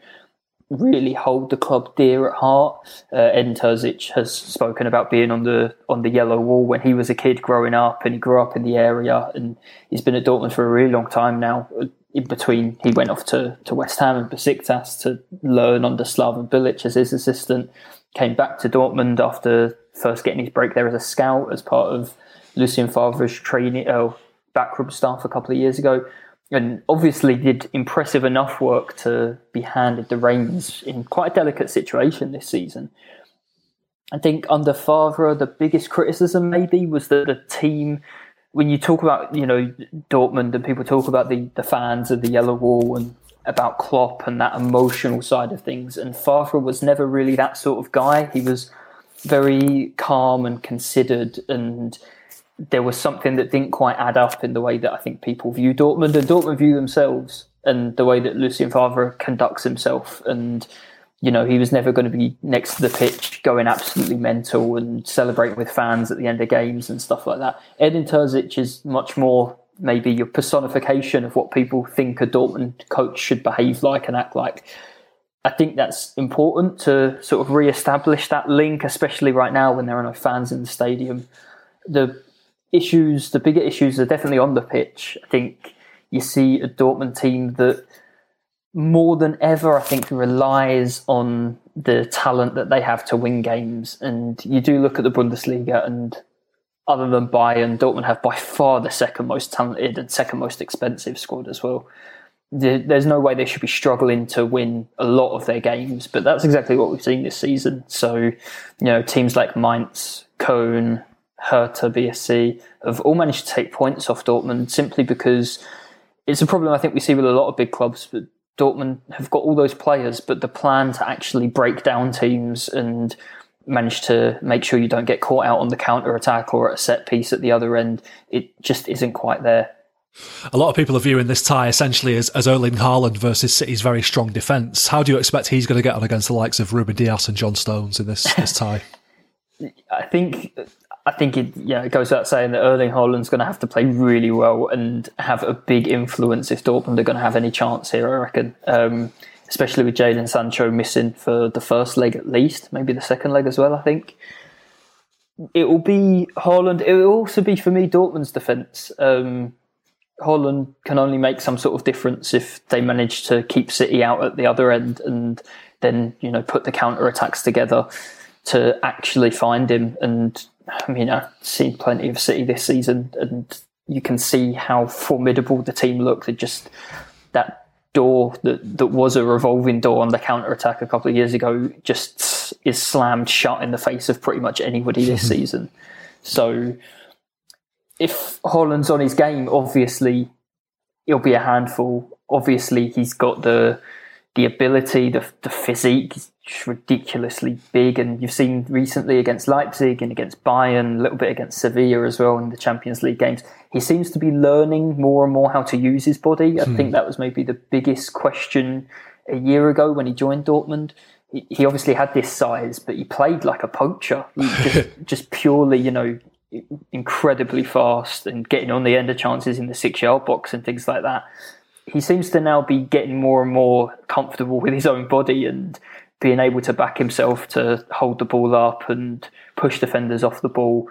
really hold the club dear at heart. Uh, Edin Terzic has spoken about being on the on the yellow wall when he was a kid growing up, and he grew up in the area, and he's been at Dortmund for a really long time now. in between, he went off to, to West Ham and Besiktas to learn under Slaven Bilic as his assistant. Came back to Dortmund after first getting his break there as a scout as part of Lucien Favre's training, oh, backroom staff a couple of years ago. And obviously did impressive enough work to be handed the reins in quite a delicate situation this season. I think under Favre, the biggest criticism maybe was that the team when you talk about you know Dortmund and people talk about the the fans of the yellow wall and about Klopp and that emotional side of things, and Favre was never really that sort of guy. He was very calm and considered, and there was something that didn't quite add up in the way that I think people view Dortmund and Dortmund view themselves, and the way that Lucien Favre conducts himself and you know, he was never going to be next to the pitch going absolutely mental and celebrating with fans at the end of games and stuff like that. Edin Terzic is much more maybe your personification of what people think a Dortmund coach should behave like and act like. I think that's important to sort of re-establish that link, especially right now when there are no fans in the stadium. The issues, the bigger issues, are definitely on the pitch. I think you see a Dortmund team that more than ever, I think, relies on the talent that they have to win games. And you do look at the Bundesliga, and other than Bayern, Dortmund have by far the second most talented and second most expensive squad as well. There's no way they should be struggling to win a lot of their games, but that's exactly what we've seen this season. So, you know, teams like Mainz, Köln, Hertha BSC have all managed to take points off Dortmund simply because it's a problem I think we see with a lot of big clubs, but Dortmund have got all those players, but the plan to actually break down teams and manage to make sure you don't get caught out on the counter attack or at a set piece at the other end, it just isn't quite there. A lot of people are viewing this tie essentially as, as Erling Haaland versus City's very strong defence. How do you expect he's going to get on against the likes of Ruben Dias and John Stones in this, this tie? I think I think it yeah it goes without saying that Erling Haaland's going to have to play really well and have a big influence if Dortmund are going to have any chance here. I reckon, um, especially with Jadon Sancho missing for the first leg at least, maybe the second leg as well. I think it will be Haaland. It will also be for me Dortmund's defence. Um, Haaland can only make some sort of difference if they manage to keep City out at the other end and then you know put the counter attacks together to actually find him and I mean, I've seen plenty of City this season, and you can see how formidable the team look. That just that door that that was a revolving door on the counter attack a couple of years ago just is slammed shut in the face of pretty much anybody this season. So, if Haaland's on his game, obviously he'll be a handful. Obviously, he's got the the ability, the the physique ridiculously big, and you've seen recently against Leipzig and against Bayern, a little bit against Sevilla as well in the Champions League games. He seems to be learning more and more how to use his body. I hmm. think that was maybe the biggest question a year ago when he joined Dortmund. He, obviously had this size, but he played like a poacher, just, just purely, you know, incredibly fast and getting on the end of chances in the six yard box and things like that. He seems to now be getting more and more comfortable with his own body and being able to back himself to hold the ball up and push defenders off the ball.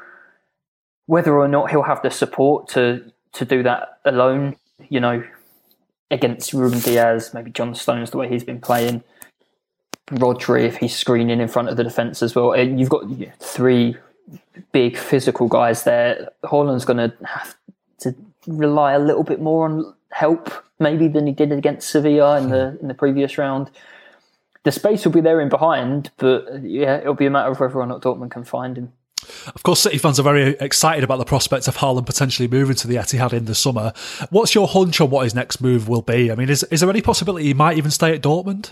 Whether or not he'll have the support to to do that alone, you know, against Ruben Dias, maybe John Stones, the way he's been playing, Rodri if he's screening in front of the defence as well. And you've got three big physical guys there. Haaland's going to have to rely a little bit more on help, maybe than he did against Sevilla in the in the previous round the space will be there in behind, but yeah, it'll be a matter of whether or not Dortmund can find him. Of course, City fans are very excited about the prospect of Haaland potentially moving to the Etihad in the summer. What's your hunch on what his next move will be? I mean, is is there any possibility he might even stay at Dortmund?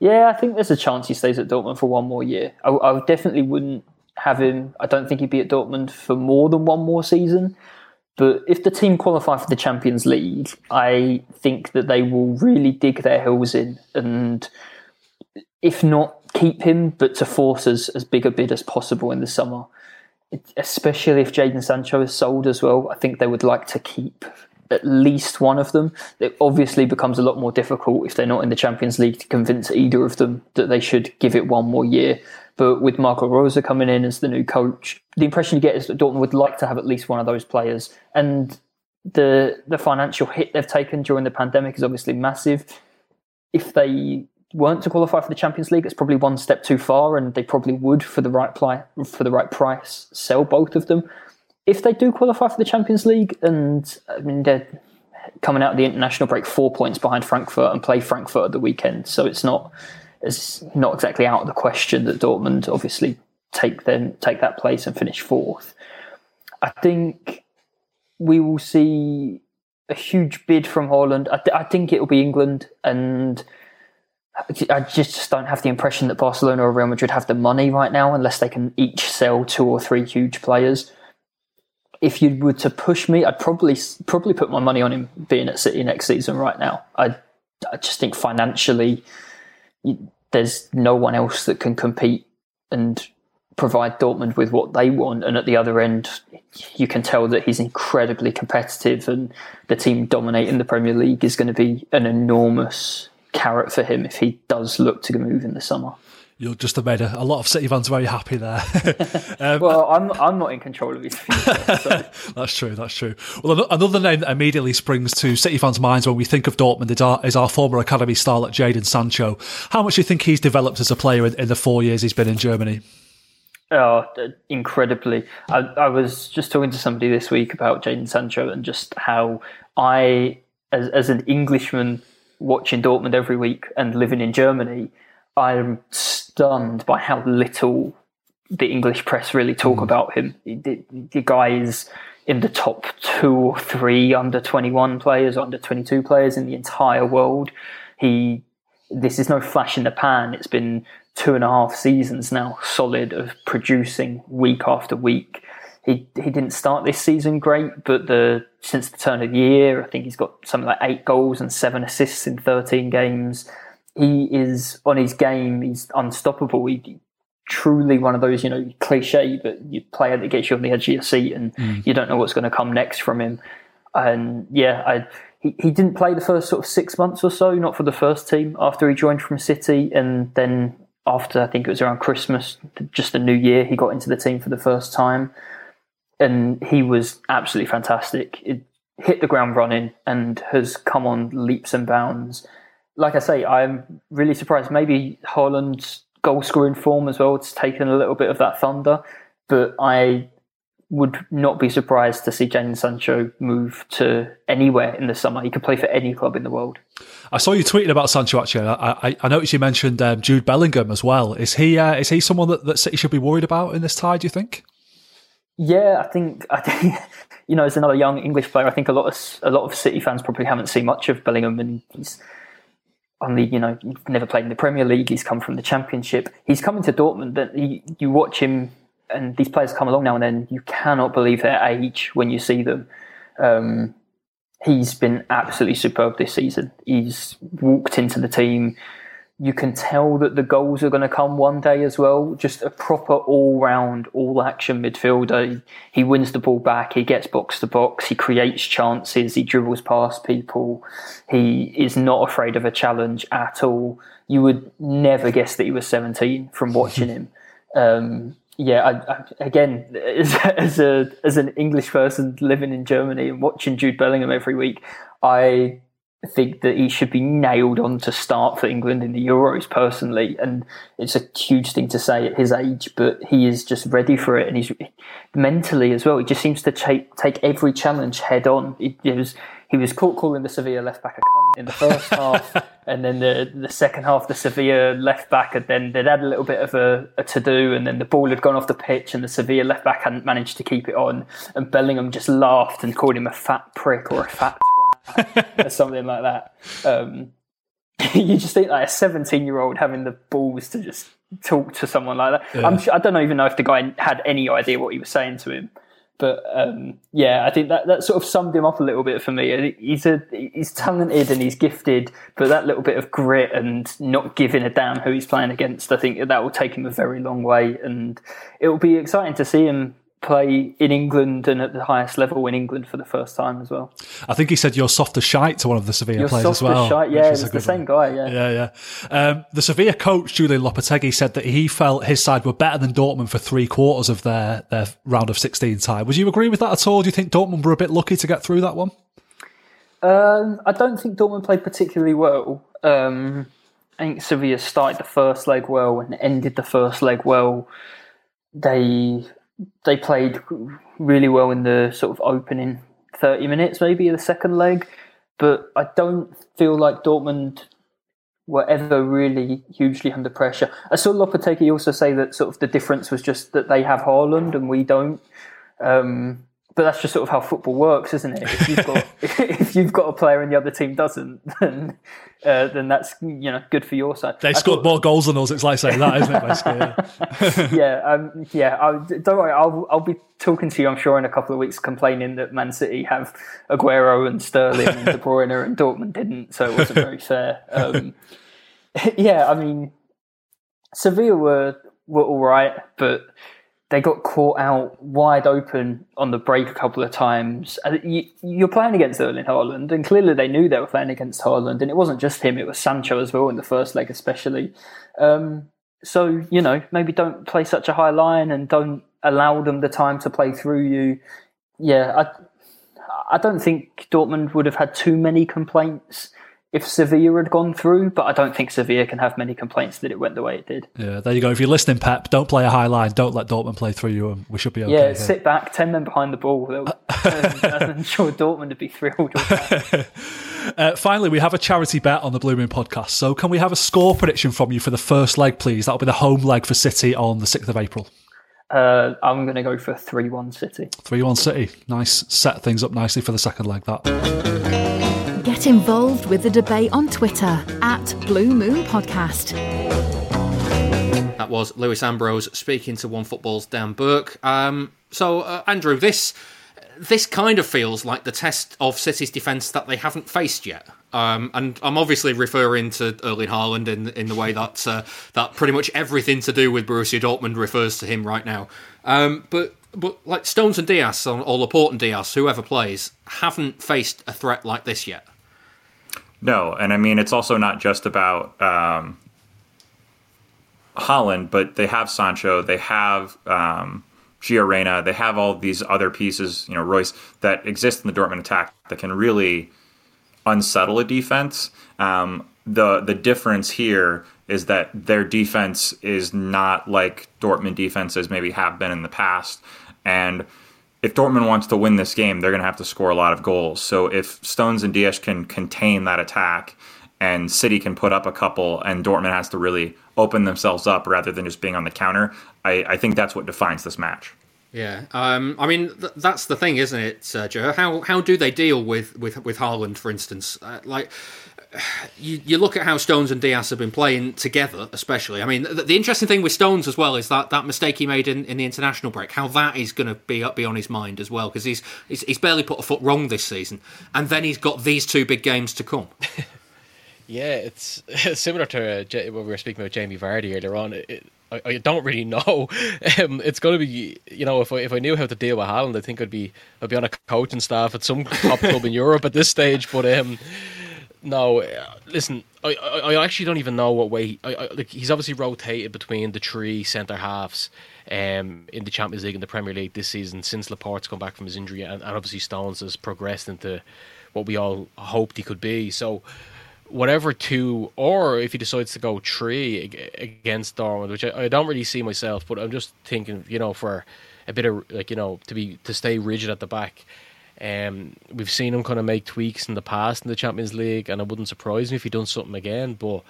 Yeah, I think there's a chance he stays at Dortmund for one more year. I, I definitely wouldn't have him. I don't think he'd be at Dortmund for more than one more season. But if the team qualify for the Champions League, I think that they will really dig their heels in and, if not keep him, but to force as, as big a bid as possible in the summer. especially if Jadon Sancho is sold as well, I think they would like to keep at least one of them. It obviously becomes a lot more difficult if they're not in the Champions League to convince either of them that they should give it one more year. But with Marco Rose coming in as the new coach, the impression you get is that Dortmund would like to have at least one of those players. And the the financial hit they've taken during the pandemic is obviously massive. If they weren't to qualify for the Champions League, it's probably one step too far, and they probably would, for the right pli- for the right price, sell both of them. If they do qualify for the Champions League, and I mean they're coming out of the international break four points behind Frankfurt and play Frankfurt at the weekend, so it's not it's not exactly out of the question that Dortmund obviously take them take that place and finish fourth. I think we will see a huge bid from Haaland. I, th- I think it will be England, and I just don't have the impression that Barcelona or Real Madrid have the money right now, unless they can each sell two or three huge players. If you were to push me, I'd probably probably put my money on him being at City next season. Right now, I I just think financially, there's no one else that can compete and provide Dortmund with what they want. And at the other end, you can tell that he's incredibly competitive, and the team dominating the Premier League is going to be an enormous carrot for him if he does look to move in the summer. You'll just have made a, a lot of City fans very happy there. um, well, I'm I'm not in control of his future. So. that's true. That's true. Well, another name that immediately springs to City fans' minds when we think of Dortmund is our, is our former academy starlet Jadon Sancho. How much do you think he's developed as a player in, in the four years he's been in Germany? Oh, incredibly. I, I was just talking to somebody this week about Jadon Sancho and just how I, as, as an Englishman watching Dortmund every week and living in Germany, I'm stunned by how little the English press really talk mm. about him. The, the guy is in the top two or three under 21 players, under 22 players in the entire world. He, this is no flash in the pan. It's been two and a half seasons now solid of producing week after week. He he didn't start this season great, but the since the turn of the year, I think he's got something like eight goals and seven assists in thirteen games. He is on his game. He's unstoppable. He, truly one of those, you know, cliche, but you player that gets you on the edge of your seat and mm. you don't know what's going to come next from him. And yeah, I, he, he didn't play the first sort of six months or so, not for the first team after he joined from City. And then after I think it was around Christmas, just the new year, he got into the team for the first time, and he was absolutely fantastic. It hit the ground running and has come on leaps and bounds. Like I say, I'm really surprised. Maybe Haaland's goal scoring form as well. It's taken a little bit of that thunder, but I would not be surprised to see Jadon Sancho move to anywhere in the summer. He could play for any club in the world. I saw you tweeting about Sancho. Actually, I, I, I noticed you mentioned um, Jude Bellingham as well. Is he uh, is he someone that, that City should be worried about in this tie? Do you think? Yeah, I think I think you know as another young English player, I think a lot of a lot of City fans probably haven't seen much of Bellingham, and he's only you know never played in the Premier League. He's come from the Championship. He's coming to Dortmund. That you watch him and these players come along now and then, you cannot believe their age when you see them. Um, he's been absolutely superb this season. He's walked into the team. You can tell that the goals are going to come one day as well. Just a proper all round, all action midfielder. He wins the ball back. He gets box to box. He creates chances. He dribbles past people. He is not afraid of a challenge at all. You would never guess that he was 17 from watching him. Um, yeah, I, I, again, as, as, a as an English person living in Germany and watching Jude Bellingham every week, I think that he should be nailed on to start for England in the Euros personally, and it's a huge thing to say at his age, but he is just ready for it, and he's mentally as well. He just seems to take take every challenge head on. He, he was he was caught calling the Sevilla left back a cunt in the first half, and then the the second half the Sevilla left back had then they'd had a little bit of a, a to do, and then the ball had gone off the pitch, and the Sevilla left back hadn't managed to keep it on, and Bellingham just laughed and called him a fat prick or a fat or something like that. Um, you just think like a 17 year old having the balls to just talk to someone like that. Yeah. I'm sure, I don't even know if the guy had any idea what he was saying to him. But um, yeah, I think that, that sort of summed him up a little bit for me. He's a he's talented and he's gifted, but that little bit of grit and not giving a damn who he's playing against, I think that will take him a very long way. And it will be exciting to see him play in England and at the highest level in England for the first time as well. I think he said you're soft as shite to one of the Sevilla You're players as well. shite. Yeah, it's the same one. guy. Yeah. Yeah, yeah. Um, the Sevilla coach, Julian Lopetegui, said that he felt his side were better than Dortmund for three quarters of their, their round of 16 tie. Would you agree with that at all? Do you think Dortmund were a bit lucky to get through that one? Um, I don't think Dortmund played particularly well. Um, I think Sevilla started the first leg well and ended the first leg well. They they played really well in the sort of opening thirty minutes, maybe of the second leg, but I don't feel like Dortmund were ever really hugely under pressure. I saw Lopetegui also say that sort of the difference was just that they have Haaland and we don't. Um, but that's just sort of how football works, isn't it? If you've got if you've got a player and the other team doesn't, then uh, then that's you know good for your side. They scored thought- more goals than us. It's like saying that, isn't it? Basically, yeah. yeah, um, yeah. I, don't worry, I'll I'll be talking to you. I'm sure in a couple of weeks, complaining that Man City have Aguero and Sterling and De Bruyne and Dortmund didn't, so it wasn't very fair. Um, yeah, I mean, Sevilla were were all right, but they got caught out wide open on the break a couple of times. You, you're playing against Erling Haaland, and clearly they knew they were playing against Haaland, and it wasn't just him; it was Sancho as well in the first leg, especially. Um, so you know, maybe don't play such a high line and don't allow them the time to play through you. Yeah, I, I don't think Dortmund would have had too many complaints if Sevilla had gone through, but I don't think Sevilla can have many complaints that it went the way it did. yeah, there you go. If you're listening, Pep, don't play a high line. Don't let Dortmund play through you, and we should be okay. yeah, here. sit back, ten men behind the ball. I'm sure Dortmund would be thrilled. Uh, finally, we have a charity bet on the Blue Moon podcast. So, can we have a score prediction from you for the first leg, please? That'll be the home leg for City on the 6th of April. Uh, I'm going to go for three-one City. 3 1 City. Nice. Set things up nicely for the second leg, that. Get involved with the debate on Twitter at Blue Moon Podcast. That was Lewis Ambrose speaking to One Football's Dan Burke. Um, so, uh, Andrew, this this kind of feels like the test of City's defence that they haven't faced yet. Um, and I'm obviously referring to Erling Haaland in in the way that uh, that pretty much everything to do with Borussia Dortmund refers to him right now. Um, but but like Stones and Dias or or Laporte and Dias, whoever plays, haven't faced a threat like this yet. No, and I mean it's also not just about um, Haaland, but they have Sancho, they have um, Gio Reyna, they have all these other pieces, you know, Reus that exist in the Dortmund attack that can really unsettle a defense. Um, the the difference here is that their defense is not like Dortmund defenses maybe have been in the past, and if Dortmund wants to win this game, they're going to have to score a lot of goals. So if Stones and Dias can contain that attack, and City can put up a couple, and Dortmund has to really open themselves up rather than just being on the counter, I, I think that's what defines this match. Yeah, um, I mean th- that's the thing, isn't it, Joe? How how do they deal with with with Haaland, for instance? Uh, like you, you look at how Stones and Dias have been playing together, especially. I mean, the, the interesting thing with Stones as well is that that mistake he made in, in the international break, how that is going to be be on his mind as well, because he's, he's he's barely put a foot wrong this season, and then he's got these two big games to come. Yeah, it's similar to uh, J- when we were speaking about Jamie Vardy earlier on. It, I, I don't really know. Um, it's going to be, you know, if I if I knew how to deal with Haaland, I think I'd be I'd be on a coaching staff at some top club in Europe at this stage. But um, no, uh, listen, I, I, I actually don't even know what way. I, I, like, he's obviously rotated between the three centre halves um, in the Champions League and the Premier League this season since Laporte's come back from his injury, and, and obviously Stones has progressed into what we all hoped he could be. So whatever two, or if he decides to go three against Dortmund, which I, I don't really see myself, but I'm just thinking, you know, for a bit of like you know to be to stay rigid at the back. Um, we've seen him kind of make tweaks in the past in the Champions League, and it wouldn't surprise me if he done something again. But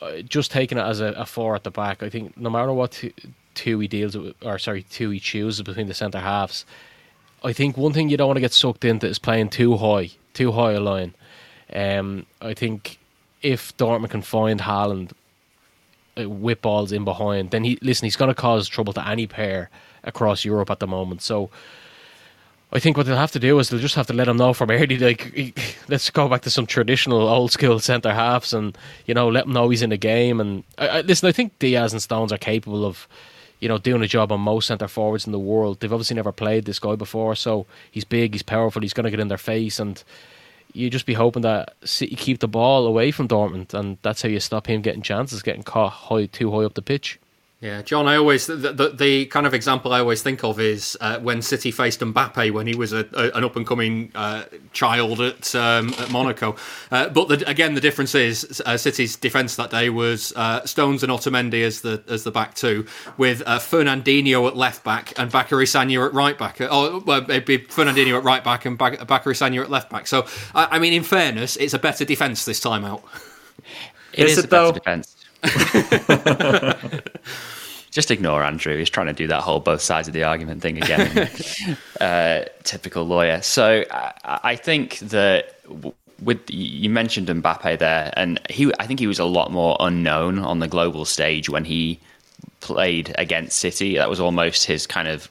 uh, just taking it as a, a four at the back, I think no matter what two, two he deals with, or sorry, two he chooses between the centre halves, I think one thing you don't want to get sucked into is playing too high, too high a line. Um, I think if Dortmund can find Haaland uh, whip balls in behind, then he listen. He's going to cause trouble to any pair across Europe at the moment. So I think what they'll have to do is they'll just have to let him know from early. Like, let's go back to some traditional old school centre halves, and you know, let him know he's in the game. And I, I, listen, I think Dias and Stones are capable of, you know, doing a job on most centre forwards in the world. They've obviously never played this guy before, so he's big, he's powerful, he's going to get in their face, and you just be hoping that City keep the ball away from Dortmund, and that's how you stop him getting chances, getting caught high, too high up the pitch. Yeah, John. I always the, the, the kind of example I always think of is uh, when City faced Mbappe when he was a, a, an up and coming uh, child at um, at Monaco. Uh, but the, again, the difference is uh, City's defence that day was uh, Stones and Otamendi as the as the back two, with uh, Fernandinho at left back and Bacary Sagna at right back. Oh, well, it'd be Fernandinho at right back and Bacary Sagna at left back. So, I, I mean, in fairness, it's a better defence this time out. It is, is it, a better defence. Just ignore Andrew. He's trying to do that whole both sides of the argument thing again. uh, typical lawyer. So I, I think that with you mentioned Mbappe there, and he I think he was a lot more unknown on the global stage when he played against City. That was almost his kind of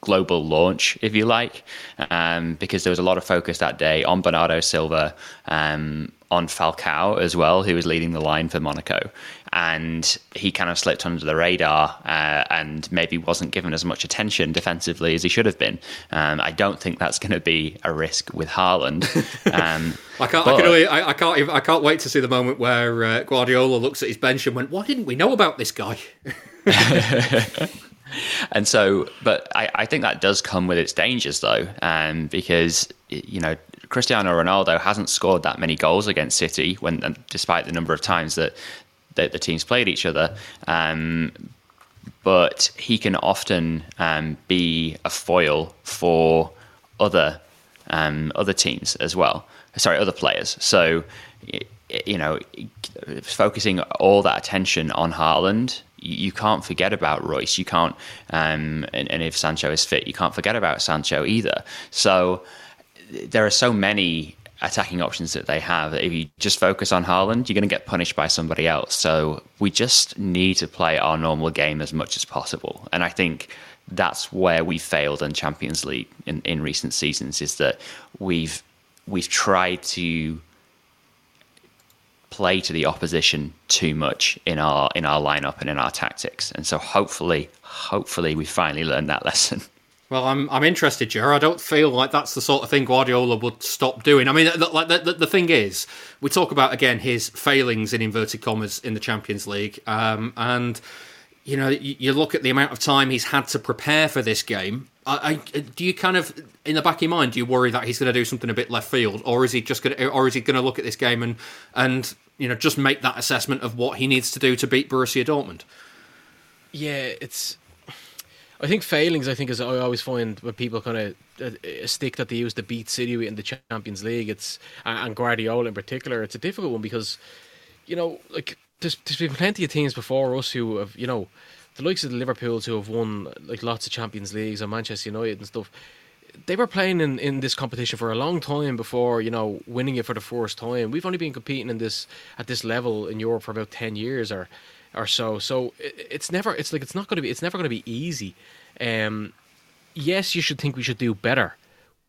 global launch, if you like, um, because there was a lot of focus that day on Bernardo Silva, um, on Falcao as well, who was leading the line for Monaco. And he kind of slipped under the radar uh, and maybe wasn't given as much attention defensively as he should have been. Um, I don't think that's going to be a risk with Haaland. Um, I can't. But, I, can only, I, I, can't. I can't wait to see the moment where uh, Guardiola looks at his bench and went, "Why didn't we know about this guy?" and so, but I, I, think that does come with its dangers, though, um, because you know Cristiano Ronaldo hasn't scored that many goals against City when, despite the number of times that, that the teams played each other. Um, but he can often um, be a foil for other um, other teams as well. Sorry, other players. So you know, focusing all that attention on Haaland, you can't forget about Reus. You can't, um, and, and if Sancho is fit, you can't forget about Sancho either. So there are so many attacking options that they have. If you just focus on Haaland, you're going to get punished by somebody else. So we just need to play our normal game as much as possible. And I think that's where we failed in Champions League in, in recent seasons is that we've we've tried to play to the opposition too much in our in our lineup and in our tactics. And so hopefully, hopefully we finally learned that lesson. Well, I'm I'm interested, Jer. I don't feel like that's the sort of thing Guardiola would stop doing. I mean, like the, the, the thing is, we talk about again his failings in inverted commas in the Champions League, um, and you know, you, you, look at the amount of time he's had to prepare for this game. I, I, do you kind of, in the back of your mind, do you worry that he's going to do something a bit left field, or is he just going to, or is he going to look at this game and and you know just make that assessment of what he needs to do to beat Borussia Dortmund? Yeah, it's I think failings. I think is I always find when people kind of a, a, uh, uh, stick that they use to beat City in the Champions League. It's and Guardiola in particular. It's a difficult one because you know, like there's, there's been plenty of teams before us who have you know the likes of the Liverpool's who have won like lots of Champions Leagues and Manchester United and stuff. They were playing in, in this competition for a long time before you know winning it for the first time. We've only been competing in this at this level in Europe for about ten years or or so. So it, it's never. It's like it's not going to be. It's never going to be easy. Um, yes, you should think we should do better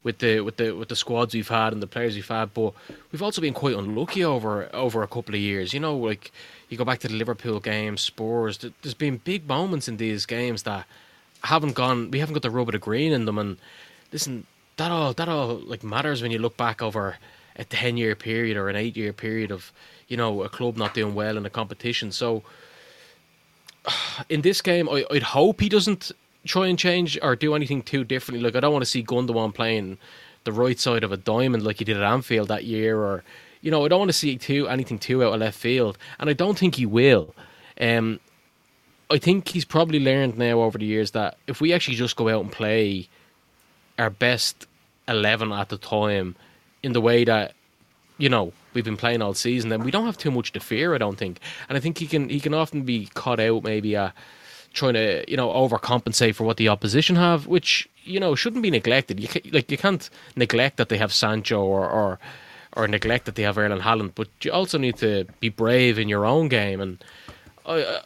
with the with the with the squads we've had and the players we've had, but we've also been quite unlucky over over a couple of years. You know, like you go back to the Liverpool game, Spurs. There's been big moments in these games that haven't gone. We haven't got the rub of the green in them. And listen, that all that all like matters when you look back over a ten year period or an eight year period of you know a club not doing well in a competition. So in this game, I, would hope he doesn't try and change or do anything too differently. Like I don't want to see Gundogan playing the right side of a diamond like he did at Anfield that year, or you know, I don't want to see too anything too out of left field, and I don't think he will. Um, I think he's probably learned now over the years that if we actually just go out and play our best eleven at the time in the way that you know we've been playing all season, then we don't have too much to fear. I don't think, and I think he can he can often be caught out maybe uh, trying to you know overcompensate for what the opposition have, which you know shouldn't be neglected. You can, like you can't neglect that they have Sancho or, or or neglect that they have Erling Haaland, but you also need to be brave in your own game. And I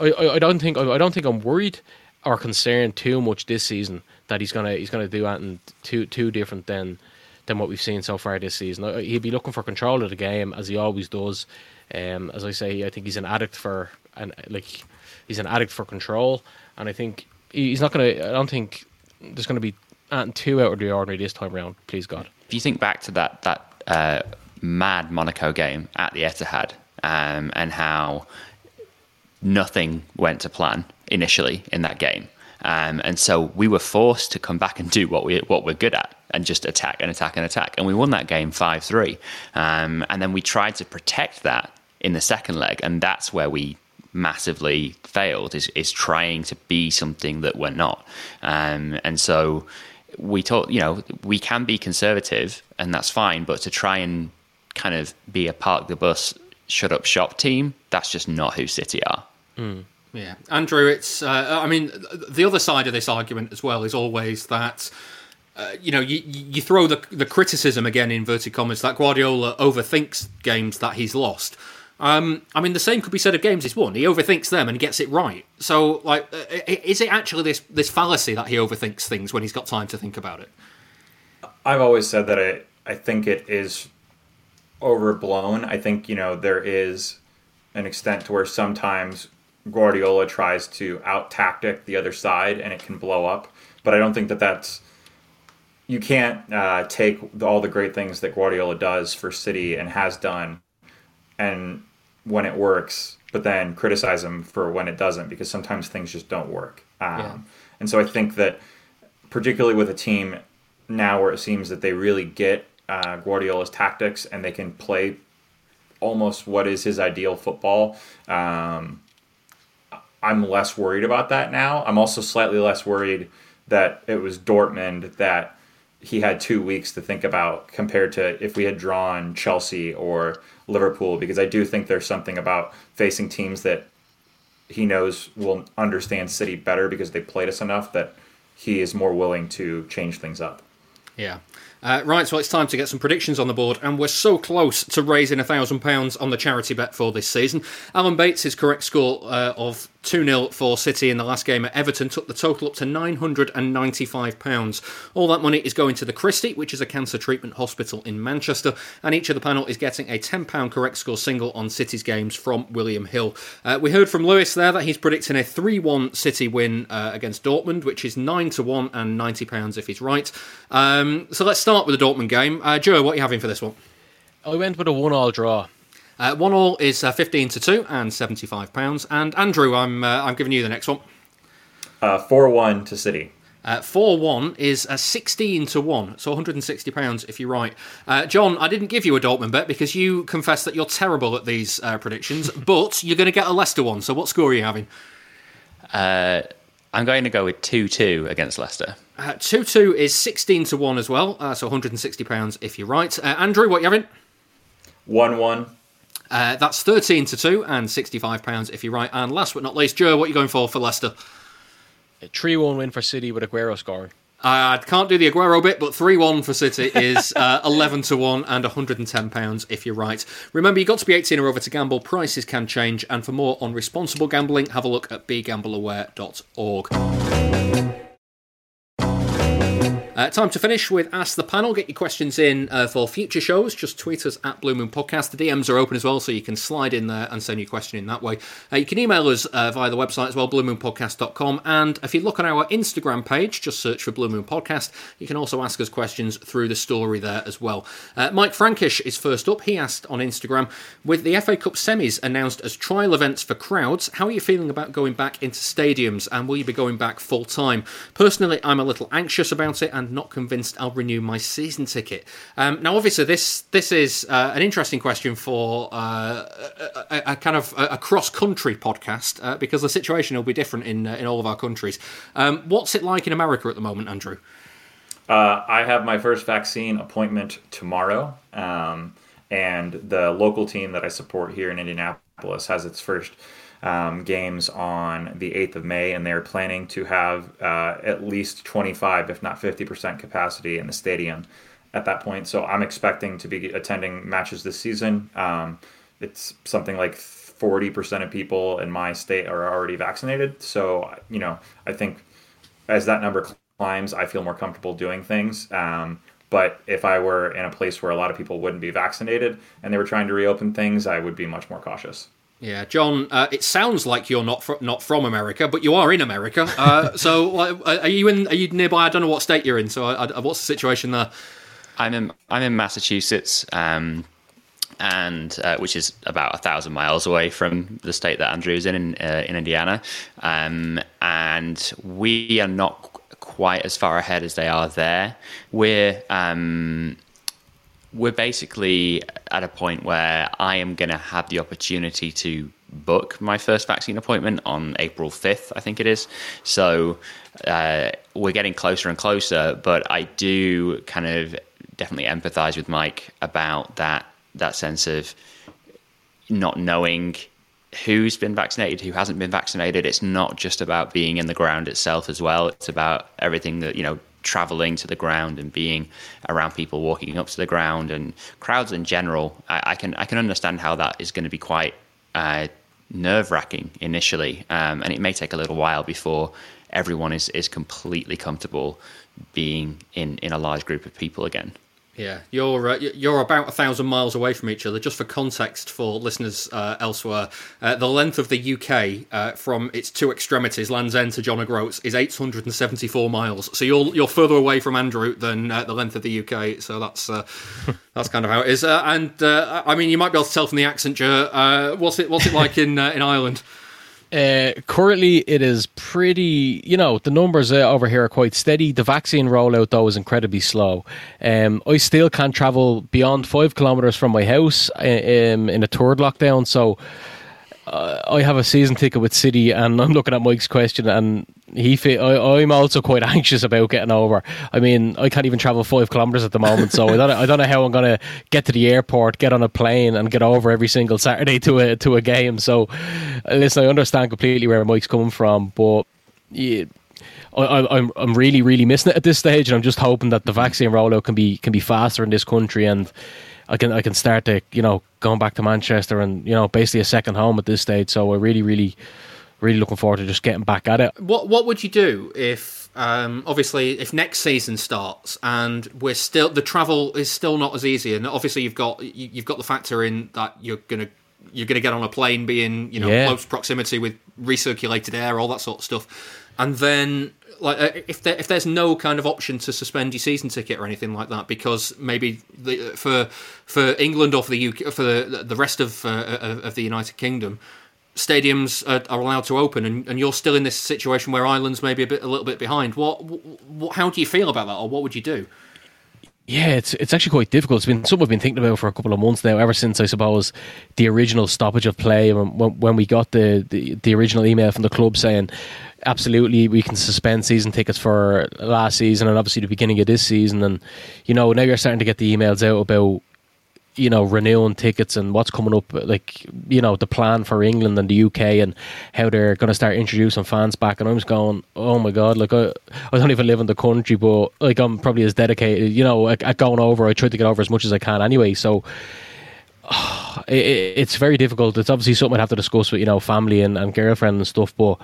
I, I don't think I don't think I'm worried or concerned too much this season that he's gonna he's gonna do anything too too different than than what we've seen so far this season. He'll be looking for control of the game as he always does. Um, as I say, I think he's an addict for and like he's an addict for control, and I think he's not going to. I don't think there's going to be too out of the ordinary this time around. Please God. If you think back to that that uh, mad Monaco game at the Etihad, um, and how nothing went to plan initially in that game. Um, and so we were forced to come back and do what we what we're good at and just attack and attack and attack. And we won that game five three. Um, and then we tried to protect that in the second leg, and that's where we massively failed. Is is trying to be something that we're not. Um, and so we thought, you know, we can be conservative, and that's fine. But to try and kind of be a park the bus, shut up shop team, that's just not who City are. Mm. Yeah, Andrew, it's. Uh, I mean, the other side of this argument as well is always that. Uh, you know, you, you throw the the criticism again in inverted commas that Guardiola overthinks games that he's lost. Um, I mean, the same could be said of games he's won. He overthinks them and gets it right. So, like, uh, is it actually this this fallacy that he overthinks things when he's got time to think about it? I've always said that I I think it is overblown. I think you know there is an extent to where sometimes Guardiola tries to out tactic the other side and it can blow up. But I don't think that that's you can't uh, take all the great things that Guardiola does for City and has done, and when it works, but then criticize them for when it doesn't because sometimes things just don't work. Um, yeah. And so I think that particularly with a team now where it seems that they really get uh, Guardiola's tactics and they can play almost what is his ideal football. Um, I'm less worried about that now. I'm also slightly less worried that it was Dortmund that he had two weeks to think about compared to if we had drawn Chelsea or Liverpool, because I do think there's something about facing teams that he knows will understand City better because they played us enough that he is more willing to change things up. Yeah. Uh, right, so it's time to get some predictions on the board, and we're so close to raising a thousand pounds on the charity bet for this season. Alan Bates' correct score uh, of 2 0 for City in the last game at Everton took the total up to £995. All that money is going to the Christie, which is a cancer treatment hospital in Manchester, and each of the panel is getting a £10 correct score single on City's games from William Hill. Uh, we heard from Lewis there that he's predicting a 3 1 City win uh, against Dortmund, which is 9 to 1 and £90 if he's right. Um, so let's start with the Dortmund game. Uh, Joe, what are you having for this one? I went with a 1 all draw. Uh, one all is uh, fifteen to two and seventy five pounds. And Andrew, I'm uh, I'm giving you the next one. Uh, four one to City. Uh, four one is a sixteen to one, so one hundred and sixty pounds if you're right. Uh, John, I didn't give you a Dortmund bet because you confessed that you're terrible at these predictions, but you're going to get a Leicester one. So what score are you having? I'm going to go with two two against Leicester. Two two is sixteen to one as well, so one hundred and sixty pounds if you're right. Andrew, what are you having? One one. Uh, that's 13 to 2 and £65 if you're right. And last but not least, Joe, what are you going for for Leicester? A 3 1 win for City with Aguero scoring. I can't do the Aguero bit, but 3 1 for City is uh, 11 to 1 and £110 if you're right. Remember, you've got to be 18 or over to gamble. Prices can change. And for more on responsible gambling, have a look at begambleaware.org. Uh, time to finish with Ask the Panel. Get your questions in uh, for future shows. Just tweet us at Blue Moon Podcast. The DMs are open as well, so you can slide in there and send your question in that way. Uh, you can email us uh, via the website as well, bluemoonpodcast.com. And if you look on our Instagram page, just search for Blue Moon Podcast. You can also ask us questions through the story there as well. Uh, Mike Frankish is first up. He asked on Instagram With the FA Cup semis announced as trial events for crowds, how are you feeling about going back into stadiums and will you be going back full time? Personally, I'm a little anxious about it and and not convinced I'll renew my season ticket. Um, now, obviously, this this is uh, an interesting question for uh, a, a, kind of a, cross country podcast uh, because the situation will be different in uh, in all of our countries. Um, what's it like in America at the moment, Andrew? Uh, I have my first vaccine appointment tomorrow. Um, and the local team that I support here in Indianapolis has its first um, games on the 8th of May, and they're planning to have uh, at least 25, if not 50% capacity in the stadium at that point. So I'm expecting to be attending matches this season. Um, it's something like 40% of people in my state are already vaccinated. So, you know, I think as that number climbs, I feel more comfortable doing things. Um, but if I were in a place where a lot of people wouldn't be vaccinated and they were trying to reopen things, I would be much more cautious. Yeah, John. Uh, it sounds like you're not fr- not from America, but you are in America. Uh, so, uh, are you in? Are you nearby? I don't know what state you're in. So, what's the situation there? I'm in. I'm in Massachusetts, um, and uh, which is about a thousand miles away from the state that Andrew's in in, uh, in Indiana, um, and we are not quite as far ahead as they are there. We're um, we're basically at a point where I am going to have the opportunity to book my first vaccine appointment on April 5th, I think it is. So uh, we're getting closer and closer, but I do kind of definitely empathize with Mike about that that sense of not knowing who's been vaccinated, who hasn't been vaccinated. It's not just about being in the ground itself as well. It's about everything that, you know, traveling to the ground and being around people walking up to the ground and crowds in general. I, I can I can understand how that is going to be quite uh, nerve wracking initially, um, and it may take a little while before everyone is is completely comfortable being in in a large group of people again. Yeah, you're uh, you're about a thousand miles away from each other. Just for context for listeners uh, elsewhere, uh, the length of the UK uh, from its two extremities, Land's End to John O'Groats, is 874 miles. So you're you're further away from Andrew than uh, the length of the UK. So that's uh, that's kind of how it is. and I mean, you might be able to tell from the accent, Joe. what's it what's it like in in Ireland? Uh, currently, it is pretty. You know, the numbers uh, over here are quite steady. The vaccine rollout, though, is incredibly slow. Um, I still can't travel beyond five kilometers from my house uh, um, in a third lockdown. So uh, I have a season ticket with City, and I'm looking at Mike's question, and he. Fe- I, am also quite anxious about getting over. I mean, I can't even travel five kilometers at the moment, so I don't. I don't know how I'm going to get to the airport, get on a plane, and get over every single Saturday to a to a game. So, uh, listen, I understand completely where Mike's coming from, but. Yeah, I, I'm I'm really really missing it at this stage, and I'm just hoping that the vaccine rollout can be can be faster in this country, and I can I can start to you know going back to Manchester and you know basically a second home at this stage. So we're really really really looking forward to just getting back at it. What what would you do if um, obviously if next season starts and we're still the travel is still not as easy and obviously you've got you've got the factor in that you're gonna you're gonna get on a plane being you know yeah. close proximity with recirculated air all that sort of stuff and then like uh, if there, if there's no kind of option to suspend your season ticket or anything like that because maybe the, for for England or for the UK for the, the rest of uh, of the United Kingdom stadiums are, are, allowed to open and, and you're still in this situation where Ireland's maybe a bit a little bit behind what, what how do you feel about that or what would you do yeah, it's it's actually quite difficult. It's been something I've been thinking about for a couple of months now. Ever since I suppose the original stoppage of play, when when we got the, the, the original email from the club saying absolutely we can suspend season tickets for last season and obviously the beginning of this season and you know now you're starting to get the emails out about you know renewing tickets and what's coming up like you know the plan for England and the UK and how they're going to start introducing fans back. And I'm just going oh my god like I, I don't even live in the country but like I'm probably as dedicated you know at, at going over I try to get over as much as I can anyway. So oh, it, it's very difficult. It's obviously something I'd have to discuss with you know family and, and girlfriend and stuff but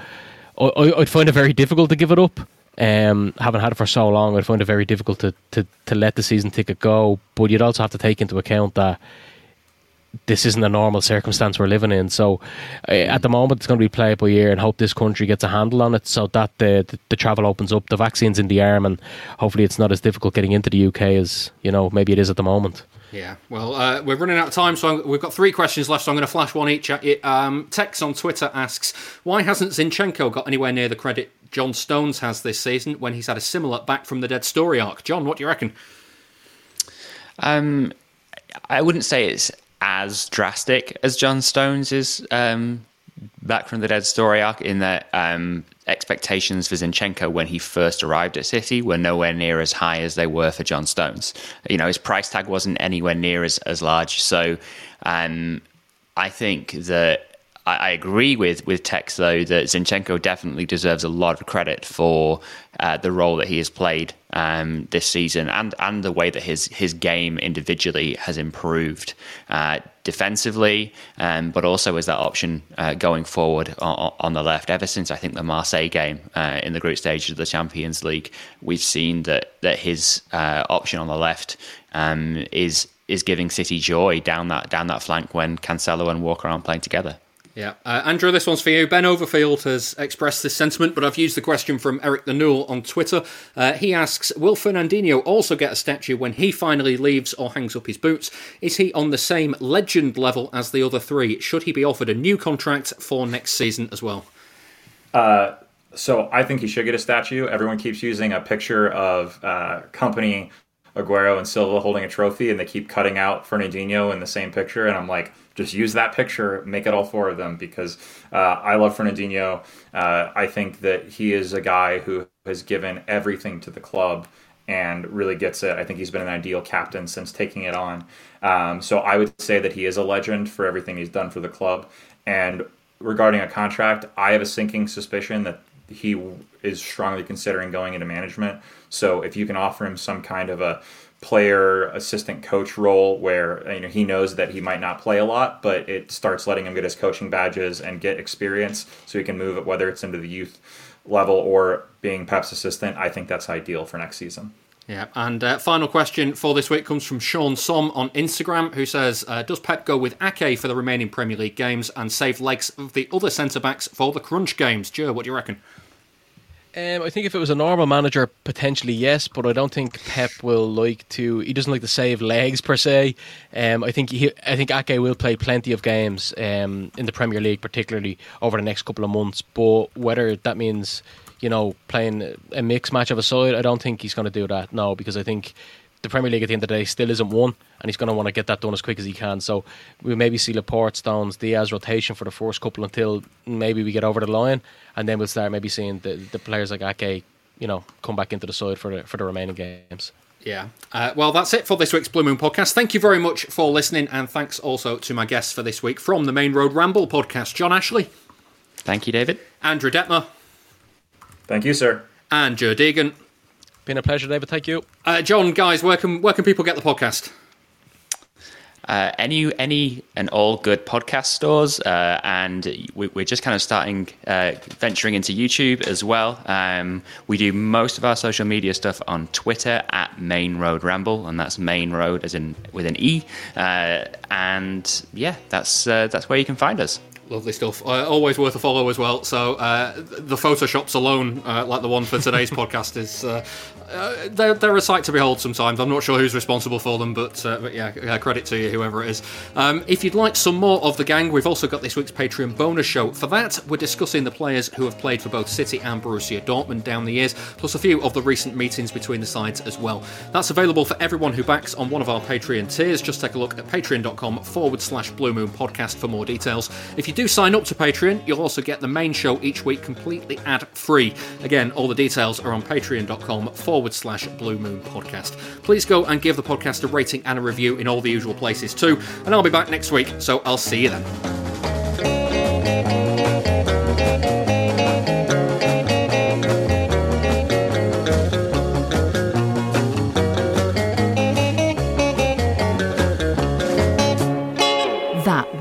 I, would find it very difficult to give it up. Um, having had it for so long, I'd find it very difficult to, to, to let the season ticket go. But you'd also have to take into account that this isn't a normal circumstance we're living in. So uh, at the moment, it's going to be play by ear and hope this country gets a handle on it so that the, the, the travel opens up. The vaccine's in the arm, and hopefully, it's not as difficult getting into the UK as you know maybe it is at the moment. Yeah, well, uh, we're running out of time, so I'm, we've got three questions left. So I'm going to flash one each at you. Um, Tex on Twitter asks, "Why hasn't Zinchenko got anywhere near the credit John Stones has this season when he's had a similar back from the dead story arc?" John, what do you reckon? Um, I wouldn't say it's as drastic as John Stones is um, back from the dead story arc in that um, expectations for Zinchenko when he first arrived at City were nowhere near as high as they were for John Stones. You know, his price tag wasn't anywhere near as, as large. So um, I think that I, agree with, with Tex, though, that Zinchenko definitely deserves a lot of credit for uh, the role that he has played um, this season and, and the way that his, his game individually has improved. Uh, defensively, um, but also as that option uh, going forward on, on, the left. Ever since I think the Marseille game uh, in the group stage of the Champions League, we've seen that that his uh, option on the left um, is is giving City joy down that down that flank when Cancelo and Walker aren't playing together. Yeah. Uh, Andrew, this one's for you. Ben Overfield has expressed this sentiment, but I've used the question from Eric the Newell on Twitter. Uh, he asks Will Fernandinho also get a statue when he finally leaves or hangs up his boots? Is he on the same legend level as the other three? Should he be offered a new contract for next season as well? Uh, so I think he should get a statue. Everyone keeps using a picture of uh, Kompany, Aguero, and Silva holding a trophy, and they keep cutting out Fernandinho in the same picture. And I'm like, just use that picture, make it all four of them because uh, I love Fernandinho. Uh, I think that he is a guy who has given everything to the club and really gets it. I think he's been an ideal captain since taking it on. Um, so I would say that he is a legend for everything he's done for the club. And regarding a contract, I have a sinking suspicion that he is strongly considering going into management. So if you can offer him some kind of a player assistant coach role where you know he knows that he might not play a lot but it starts letting him get his coaching badges and get experience so he can move it whether it's into the youth level or being Pep's assistant I think that's ideal for next season yeah, and uh, final question for this week comes from Sean Som on Instagram, who says, uh, "Does Pep go with Ake for the remaining Premier League games and save legs of the other centre backs for the crunch games?" Joe, what do you reckon? Um, I think if it was a normal manager, potentially yes, but I don't think Pep will like to. He doesn't like to save legs per se. Um, I think he, I think Ake will play plenty of games um, in the Premier League, particularly over the next couple of months. But whether that means you know playing a mixed match of a side, I don't think he's going to do that. No, because I think the Premier League at the end of the day still isn't won, and he's going to want to get that done as quick as he can. So we maybe see Laporte, Stones, Dias rotation for the first couple until maybe we get over the line, and then we'll start maybe seeing the, the players like Ake, you know, come back into the side for the for the remaining games. Yeah. Uh, well, that's it for this week's Blue Moon podcast. Thank you very much for listening, and thanks also to my guests for this week from the Maine Road Ramble podcast, John Ashley. Thank you, David. Andrew Detmer. Thank you, sir. And Joe Deegan. Been a pleasure, David. Thank you. Uh, John, guys, where can where can people get the podcast? Uh, any any and all good podcast stores, uh, and we, are just kind of starting uh, venturing into YouTube as well. Um, we do most of our social media stuff on Twitter at Maine Road Ramble, and that's Maine Road as in with an E. Uh, and yeah, that's uh, that's where you can find us. Lovely stuff. Uh, always worth a follow as well. So uh, the photoshops alone, uh, like the one for today's podcast, is uh, uh, they're, they're, a sight to behold. Sometimes I'm not sure who's responsible for them, but, uh, but yeah, credit to you, whoever it is. Um, if you'd like some more of the gang, we've also got this week's Patreon bonus show. For that, we're discussing the players who have played for both City and Borussia Dortmund down the years, plus a few of the recent meetings between the sides as well. That's available for everyone who backs on one of our Patreon tiers. Just take a look at patreon.com forward slash Blue Moon Podcast for more details. If you do sign up to Patreon, you'll also get the main show each week completely ad free. Again, all the details are on patreon.com forward slash Blue Moon Podcast. Please go and give the podcast a rating and a review in all the usual places too. And I'll be back next week, so I'll see you then.